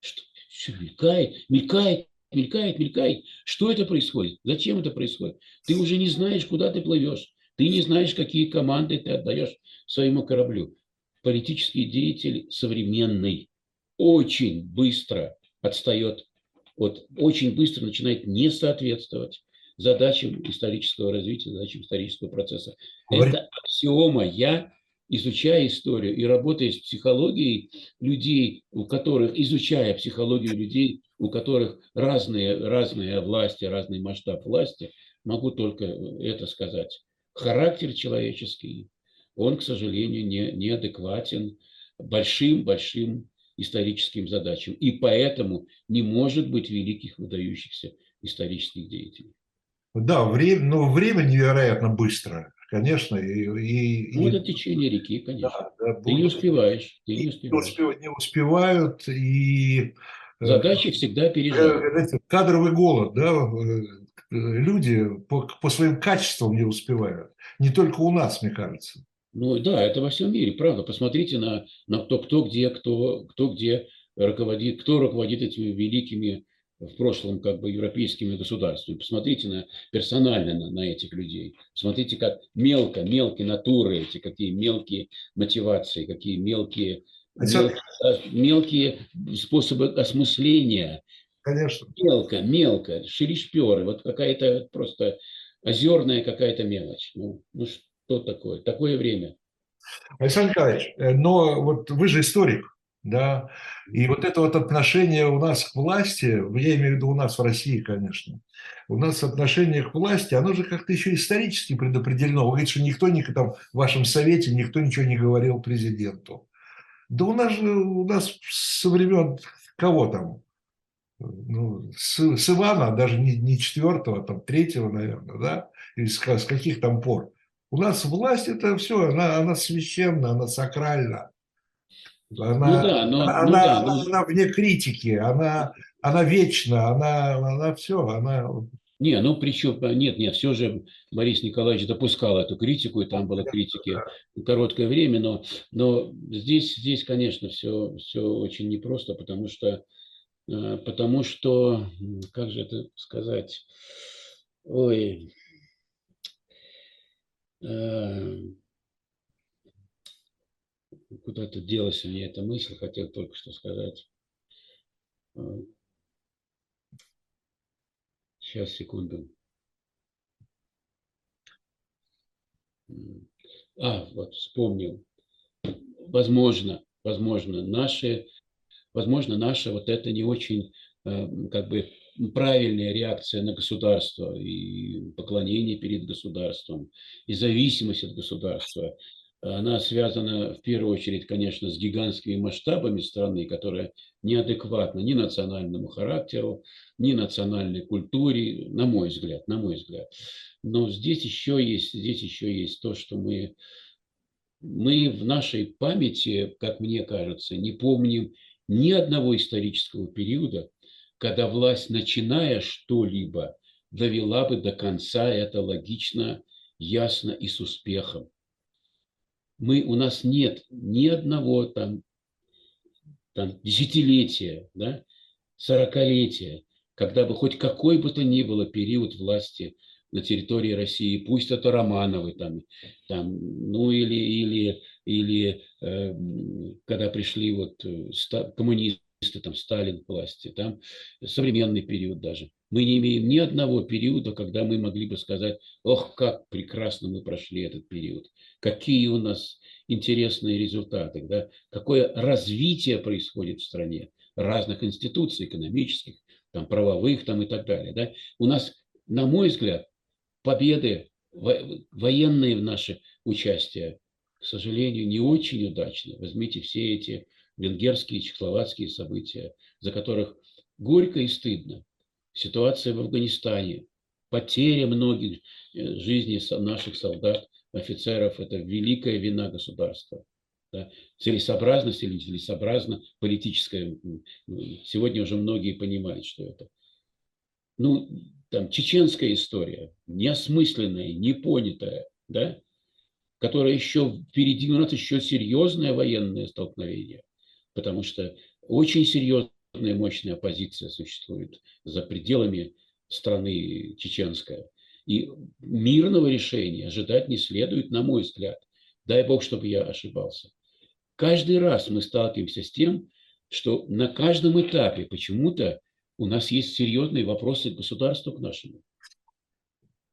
Что, что мелькает, мелькает, мелькает, мелькает. Что это происходит? Зачем это происходит? Ты уже не знаешь, куда ты плывешь. Ты не знаешь, какие команды ты отдаешь своему кораблю. Политический деятель современный очень быстро отстает от, очень быстро начинает не соответствовать задачам исторического развития, задачам исторического процесса. Это аксиома. Я, изучая историю и работая с психологией людей, у которых, изучая психологию людей, у которых разные, разные власти, разный масштаб власти, могу только это сказать характер человеческий, он, к сожалению, не, неадекватен большим-большим историческим задачам. И поэтому не может быть великих выдающихся исторических деятелей. Да, время, ну, время невероятно быстро, конечно. И, и, ну, это течение реки, конечно. Да, да, ты будет... не успеваешь. Ты не, успеваешь. не успевают, и... Э, Задачи всегда опережают. Э, кадровый голод, да, э, люди по, по своим качествам не успевают. Не только у нас, мне кажется. Ну да, это во всем мире, правда. Посмотрите на, на то, кто где, кто, кто где руководит, кто руководит этими великими в прошлом как бы европейскими государствами. Посмотрите на, персонально на, на этих людей. Смотрите, как мелко, мелкие натуры эти, какие мелкие мотивации, какие мелкие, мелкие, мелкие способы осмысления Конечно. Мелко, мелко, шелишперы, вот какая-то просто озерная какая-то мелочь. Ну, ну что такое? Такое время. Александр Николаевич, э, но вот вы же историк, да, и вот это вот отношение у нас к власти, я имею в виду у нас в России, конечно, у нас отношение к власти, оно же как-то еще исторически предопределено. Вы говорите, что никто не, там, в вашем совете никто ничего не говорил президенту. Да у нас же, у нас со времен кого там? Ну, с, с Ивана, даже не, не четвертого, а там третьего, наверное, да, или с, с каких там пор. У нас власть это все, она, она священна, она сакральна. Она, ну да, но, она, ну да, но... она вне критики, она, она вечна, она, она все, она... Не, ну причем, нет, нет, все же Борис Николаевич допускал эту критику, и там было критики короткое время, но, но здесь, здесь, конечно, все, все очень непросто, потому что Э, потому что, как же это сказать, ой, э, куда-то делась у меня эта мысль, хотел только что сказать. Сейчас, секунду. А, вот вспомнил. Возможно, возможно, наши возможно, наша вот это не очень э, как бы правильная реакция на государство и поклонение перед государством, и зависимость от государства, она связана в первую очередь, конечно, с гигантскими масштабами страны, которая неадекватна ни национальному характеру, ни национальной культуре, на мой взгляд, на мой взгляд. Но здесь еще есть, здесь еще есть то, что мы, мы в нашей памяти, как мне кажется, не помним ни одного исторического периода, когда власть, начиная что-либо, довела бы до конца это логично, ясно и с успехом. Мы, у нас нет ни одного там, там десятилетия, да, сорокалетия, когда бы хоть какой бы то ни было период власти на территории России, пусть это Романовы там, там ну или, или или э, когда пришли вот э, коммунисты, там Сталин к власти, там современный период даже, Мы не имеем ни одного периода, когда мы могли бы сказать, ох, как прекрасно мы прошли этот период, какие у нас интересные результаты, да? какое развитие происходит в стране разных институций экономических, там, правовых там, и так далее. Да? У нас, на мой взгляд, победы военные в наше участие, к сожалению, не очень удачны. Возьмите все эти венгерские, чехословацкие события, за которых горько и стыдно. Ситуация в Афганистане, потеря многих э, жизней наших солдат, офицеров – это великая вина государства. Да? Целесообразность или целесообразно политическая. Сегодня уже многие понимают, что это. Ну, там, чеченская история, неосмысленная, непонятая, да, которая еще впереди у нас еще серьезное военное столкновение, потому что очень серьезная мощная оппозиция существует за пределами страны чеченская. И мирного решения ожидать не следует, на мой взгляд. Дай бог, чтобы я ошибался. Каждый раз мы сталкиваемся с тем, что на каждом этапе почему-то у нас есть серьезные вопросы к государству, к нашему.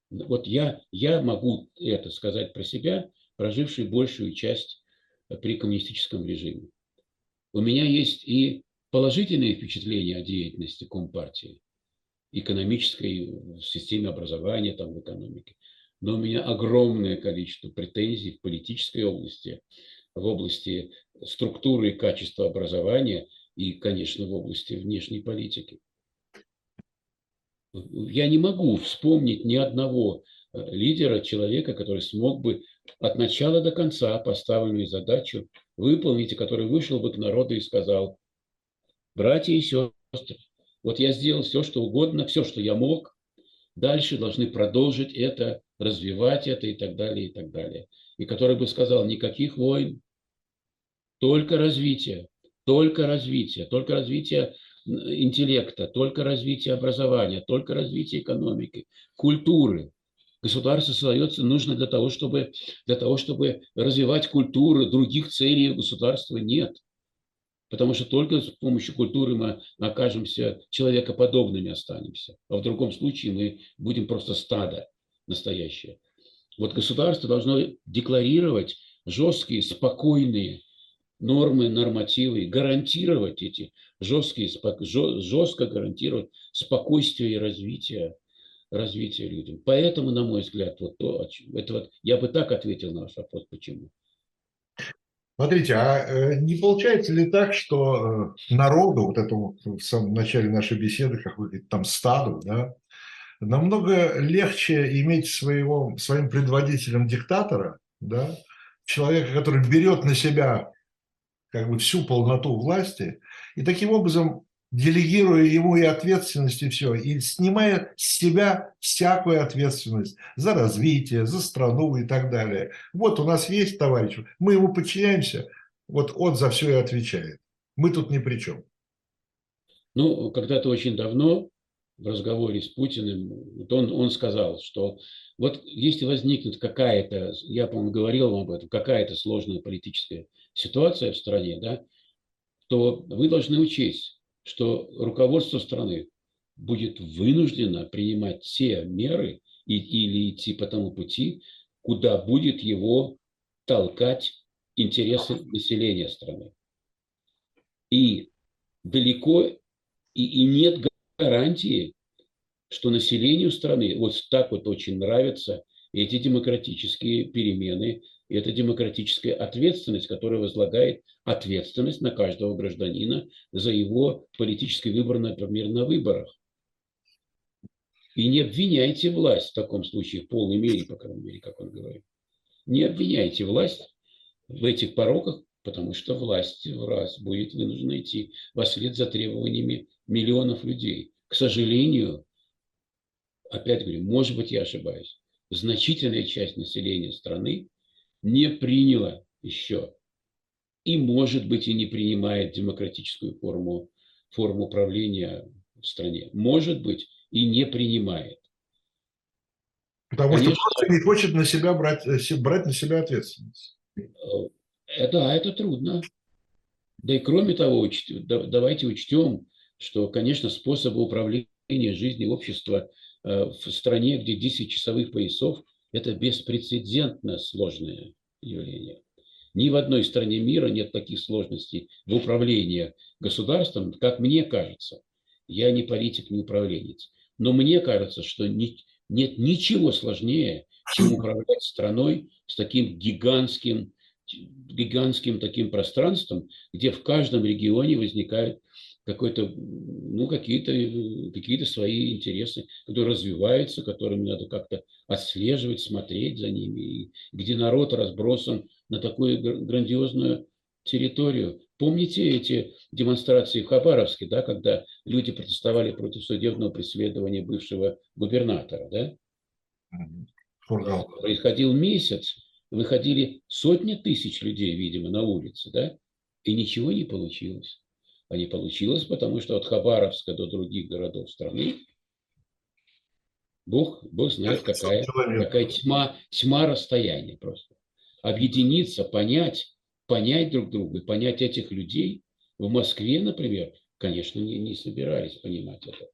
Вот я, я могу это сказать про себя, проживший большую часть при коммунистическом режиме. У меня есть и положительные впечатления о деятельности Компартии, экономической, в системе образования, там, в экономике. Но у меня огромное количество претензий в политической области, в области структуры и качества образования и, конечно, в области внешней политики. Я не могу вспомнить ни одного э, лидера, человека, который смог бы от начала до конца поставленную задачу выполнить, который вышел бы к народу и сказал, братья и сестры, вот я сделал все, что угодно, все, что я мог, дальше должны продолжить это, развивать это и так далее, и так далее. И который бы сказал, никаких войн, только развитие, только развитие, только развитие интеллекта, только развитие образования, только развитие экономики, культуры. Государство создается нужно для того, чтобы, для того, чтобы развивать культуру, других целей государства нет. Потому что только с помощью культуры мы окажемся человекоподобными останемся. А в другом случае мы будем просто стадо настоящее. Вот государство должно декларировать жесткие, спокойные нормы, нормативы, гарантировать эти жесткие, жестко гарантировать спокойствие и развитие, развитие людям. Поэтому, на мой взгляд, вот то, это вот, я бы так ответил на ваш вопрос, почему. Смотрите, а э, не получается ли так, что э, народу, вот этому в самом начале нашей беседы, как вы говорите, там стаду, да, намного легче иметь своего, своим предводителем диктатора, да, человека, который берет на себя как бы всю полноту власти, и таким образом делегируя ему и ответственность, и все, и снимая с себя всякую ответственность за развитие, за страну и так далее. Вот у нас есть товарищ, мы ему подчиняемся, вот он за все и отвечает. Мы тут ни при чем. Ну, когда-то очень давно в разговоре с Путиным, вот он, он сказал, что вот если возникнет какая-то, я, по-моему, говорил вам об этом, какая-то сложная политическая ситуация в стране, да, то вы должны учесть, что руководство страны будет вынуждено принимать те меры и, или идти по тому пути, куда будет его толкать интересы населения страны. И далеко и, и нет гарантии, что населению страны вот так вот очень нравятся эти демократические перемены, это демократическая ответственность, которая возлагает ответственность на каждого гражданина за его политический выбор, например, на выборах. И не обвиняйте власть в таком случае, в полной мере, по крайней мере, как он говорит. Не обвиняйте власть в этих пороках, потому что власть в раз будет вынуждена идти во след за требованиями миллионов людей. К сожалению, опять говорю, может быть, я ошибаюсь, значительная часть населения страны не приняла еще и, может быть, и не принимает демократическую форму, форму управления в стране. Может быть, и не принимает. Потому Конечно, что просто не хочет на себя брать, э, брать на себя ответственность. Э, да, это трудно. Да и кроме того, давайте учтем, что, конечно, способы управления жизни общества э, в стране, где 10 часовых поясов – это беспрецедентно сложное явление. Ни в одной стране мира нет таких сложностей в управлении государством, как мне кажется. Я не политик, не управленец. Но мне кажется, что нет ничего сложнее, чем управлять страной с таким гигантским, гигантским таким пространством, где в каждом регионе возникают какой-то, ну, какие-то какие свои интересы, которые развиваются, которыми надо как-то отслеживать, смотреть за ними, и где народ разбросан на такую грандиозную территорию. Помните эти демонстрации в Хабаровске, да, когда люди протестовали против судебного преследования бывшего губернатора, да? Происходил месяц, выходили сотни тысяч людей, видимо, на улицы, да, и ничего не получилось. А не получилось, потому что от Хабаровска до других городов страны Бог, Бог знает, какая, какая тьма, тьма расстояния просто. Объединиться, понять, понять друг друга, понять этих людей в Москве, например, конечно, не, не собирались понимать это.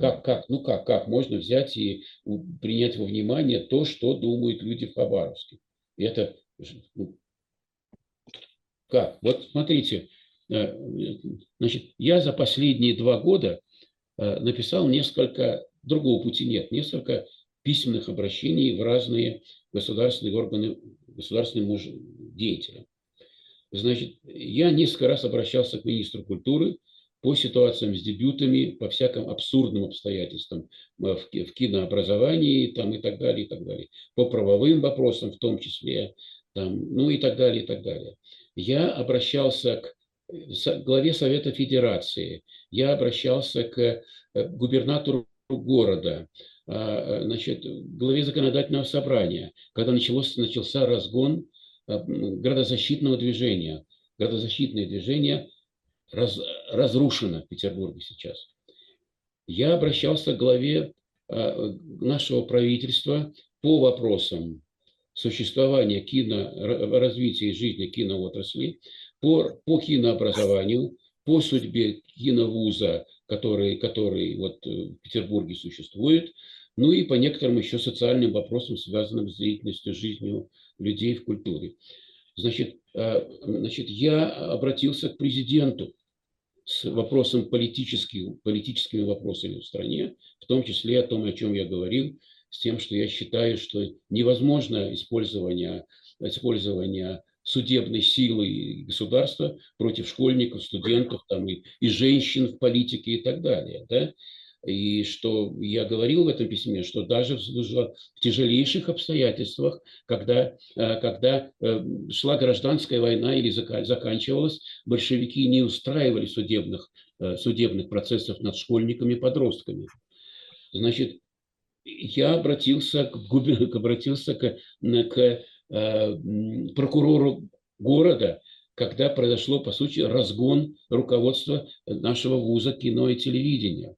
Как, как, ну как, как можно взять и принять во внимание то, что думают люди в Хабаровске? Это, ну, как? Вот смотрите, э, значит, я за последние два года э, написал несколько, другого пути нет, несколько письменных обращений в разные государственные органы, государственным деятелям. Значит, я несколько раз обращался к министру культуры по ситуациям с дебютами, по всяким абсурдным обстоятельствам э, в кинообразовании там, и так далее, и так далее. По правовым вопросам в том числе, там, ну и так далее, и так далее. Я обращался к главе Совета Федерации, я обращался к э, губернатору города, а, значит, главе законодательного собрания, когда началось, начался разгон а, градозащитного движения. Градозащитное движение раз, разрушено в Петербурге сейчас. Я обращался к главе а, нашего правительства по вопросам существования кино, развития жизни киноотрасли, по, по кинообразованию, по судьбе киновуза, который, который вот в Петербурге существует, ну и по некоторым еще социальным вопросам, связанным с деятельностью, жизнью людей в культуре. Значит, а, значит я обратился к президенту с вопросом политических, политическими вопросами в стране, в том числе о том, о чем я говорил, с тем, что я считаю, что невозможно использование, использование судебной силы государства против школьников, студентов там, и, и женщин в политике и так далее. Да? И что я говорил в этом письме, что даже в тяжелейших обстоятельствах, когда, э, когда э, шла гражданская война или заканчивалась, большевики не устраивали судебных, э, судебных процессов над школьниками и подростками. Значит, я обратился к, обратился к, к прокурору города, когда произошло, по сути, разгон руководства нашего вуза кино и телевидения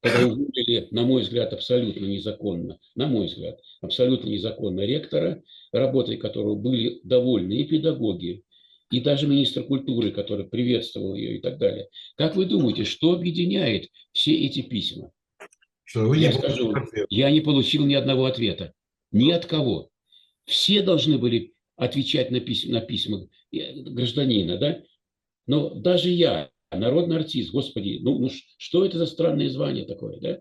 когда уволили, на мой взгляд, абсолютно незаконно, на мой взгляд, абсолютно незаконно ректора, работой которого были довольны и педагоги, и даже министр культуры, который приветствовал ее и так далее. Как вы думаете, что объединяет все эти письма? Что вы я скажу, я не получил ни одного ответа. Ни от кого. Все должны были отвечать на письма, на письма гражданина, да? Но даже я, народный артист, господи, ну, ну что это за странное звание такое, да?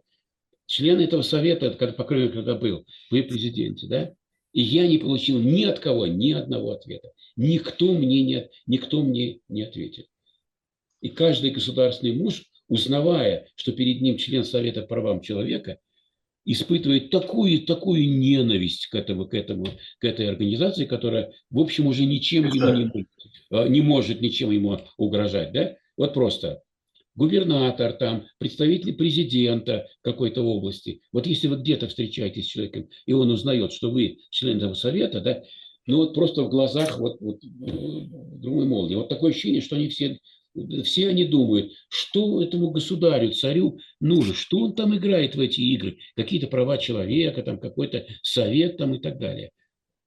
Член этого совета, когда, по крайней мере, когда был при президенте, да? И я не получил ни от кого ни одного ответа. Никто мне не, никто мне не ответил. И каждый государственный муж, узнавая, что перед ним член Совета по правам человека, испытывает такую, такую ненависть к, этому, к, этому, к этой организации, которая, в общем, уже ничем ему не, а, не может ничем ему угрожать. Да? Вот просто губернатор, там, представитель президента какой-то области. Вот если вы где-то встречаетесь с человеком, и он узнает, что вы член этого совета, да, ну вот просто в глазах вот, вот думаю, молнии. Вот такое ощущение, что они все, все они думают, что этому государю, царю нужно, что он там играет в эти игры, какие-то права человека, там какой-то совет там и так далее.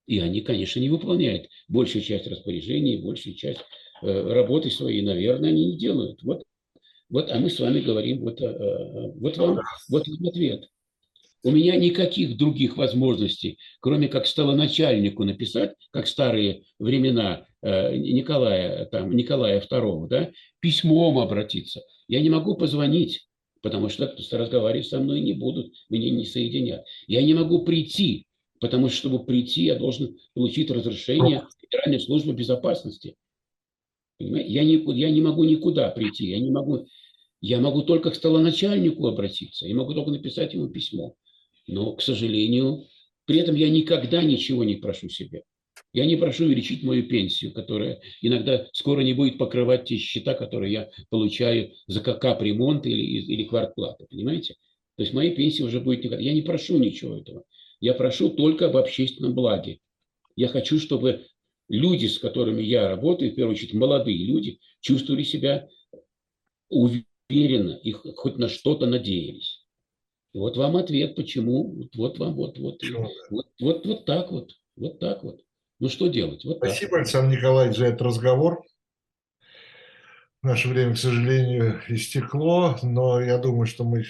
И они, конечно, не выполняют большую часть распоряжений, большую часть Э, работы своей, наверное, они не делают. Вот, Вот, а мы с вами говорим, вот, вот, вам, вот вам ответ. У меня никаких других возможностей, кроме как стало начальнику написать, как старые времена Николая, там, Николая II, да, письмом обратиться. Я не могу позвонить, потому что разговаривать со мной не будут, меня не соединят. Я не могу прийти, потому что, чтобы прийти, я должен получить разрешение Федеральной службы безопасности. Я, не, я не могу никуда прийти, я не могу, я могу только к столоначальнику обратиться, я могу только написать ему письмо. Но, к сожалению, при этом я никогда ничего не прошу себе. Я не прошу увеличить мою пенсию, которая иногда скоро не будет покрывать те счета, которые я получаю за капремонт или, или квартплату, понимаете? То есть моей пенсии уже будет никогда. Я не прошу ничего этого. Я прошу только об общественном благе. Я хочу, чтобы люди, с которыми я работаю, в первую очередь молодые люди, чувствовали себя уверенно и хоть на что-то надеялись. И вот вам ответ, почему. Вот вам, вот, вот, вот, вот, вот так вот, вот так вот. Ну что делать? Вот Спасибо, так. Александр Николаевич, за этот разговор. Наше время, к сожалению, истекло, но я думаю, что мы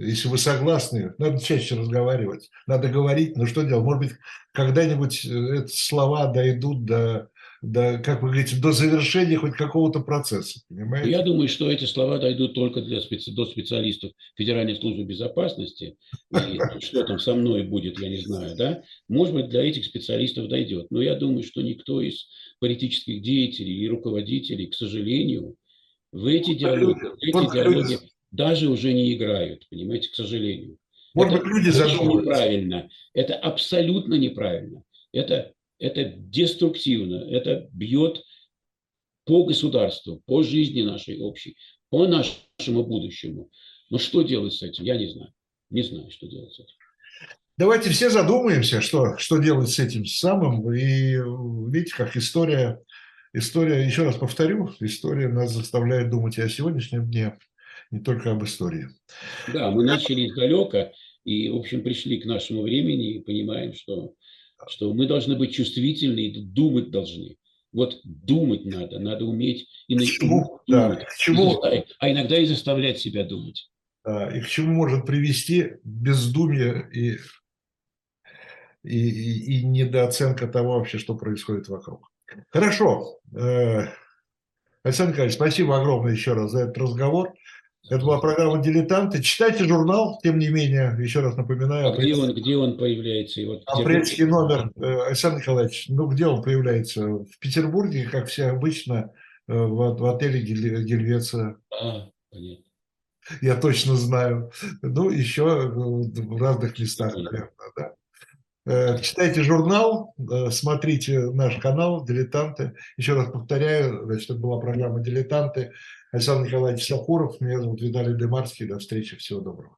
если вы согласны, надо чаще разговаривать, надо говорить, но что делать? Может быть, когда-нибудь э, эти слова дойдут до, до, как вы говорите, до завершения хоть какого-то процесса, понимаете? Я думаю, что эти слова дойдут только для специ... до специалистов Федеральной службы безопасности. И что там со мной будет, я не знаю, да? Может быть, для этих специалистов дойдет. Но я думаю, что никто из политических деятелей и руководителей, к сожалению, в эти диалоги, в эти диалоги даже уже не играют, понимаете, к сожалению. Может это быть, люди задумываются. неправильно. Это абсолютно неправильно. Это, это деструктивно. Это бьет по государству, по жизни нашей общей, по нашему будущему. Но что делать с этим, я не знаю. Не знаю, что делать с этим. Давайте все задумаемся, что, что делать с этим самым. И видите, как история, история, еще раз повторю, история нас заставляет думать и о сегодняшнем дне, не только об истории. Да, мы начали издалека и, в общем, пришли к нашему времени и понимаем, что, что мы должны быть чувствительны и думать должны. Вот думать надо, надо уметь и к чему? Да, к чему? а иногда и заставлять себя думать. И к чему может привести бездумие и, и, и, и недооценка того вообще, что происходит вокруг. Хорошо. Э, Александр Николаевич, спасибо огромное еще раз за этот разговор. Это была программа «Дилетанты». Читайте журнал, тем не менее, еще раз напоминаю. А где он, где он появляется? И вот Апрельский номер, э, Александр Николаевич, ну где он появляется? В Петербурге, как все обычно, э, в, в отеле Гельвеция. А, понятно. Я точно знаю. Ну, еще в разных местах, наверное, да. Э, читайте журнал, смотрите наш канал «Дилетанты». Еще раз повторяю, значит, это была программа «Дилетанты». Александр Николаевич Сапуров, меня зовут Виталий Демарский. До встречи, всего доброго.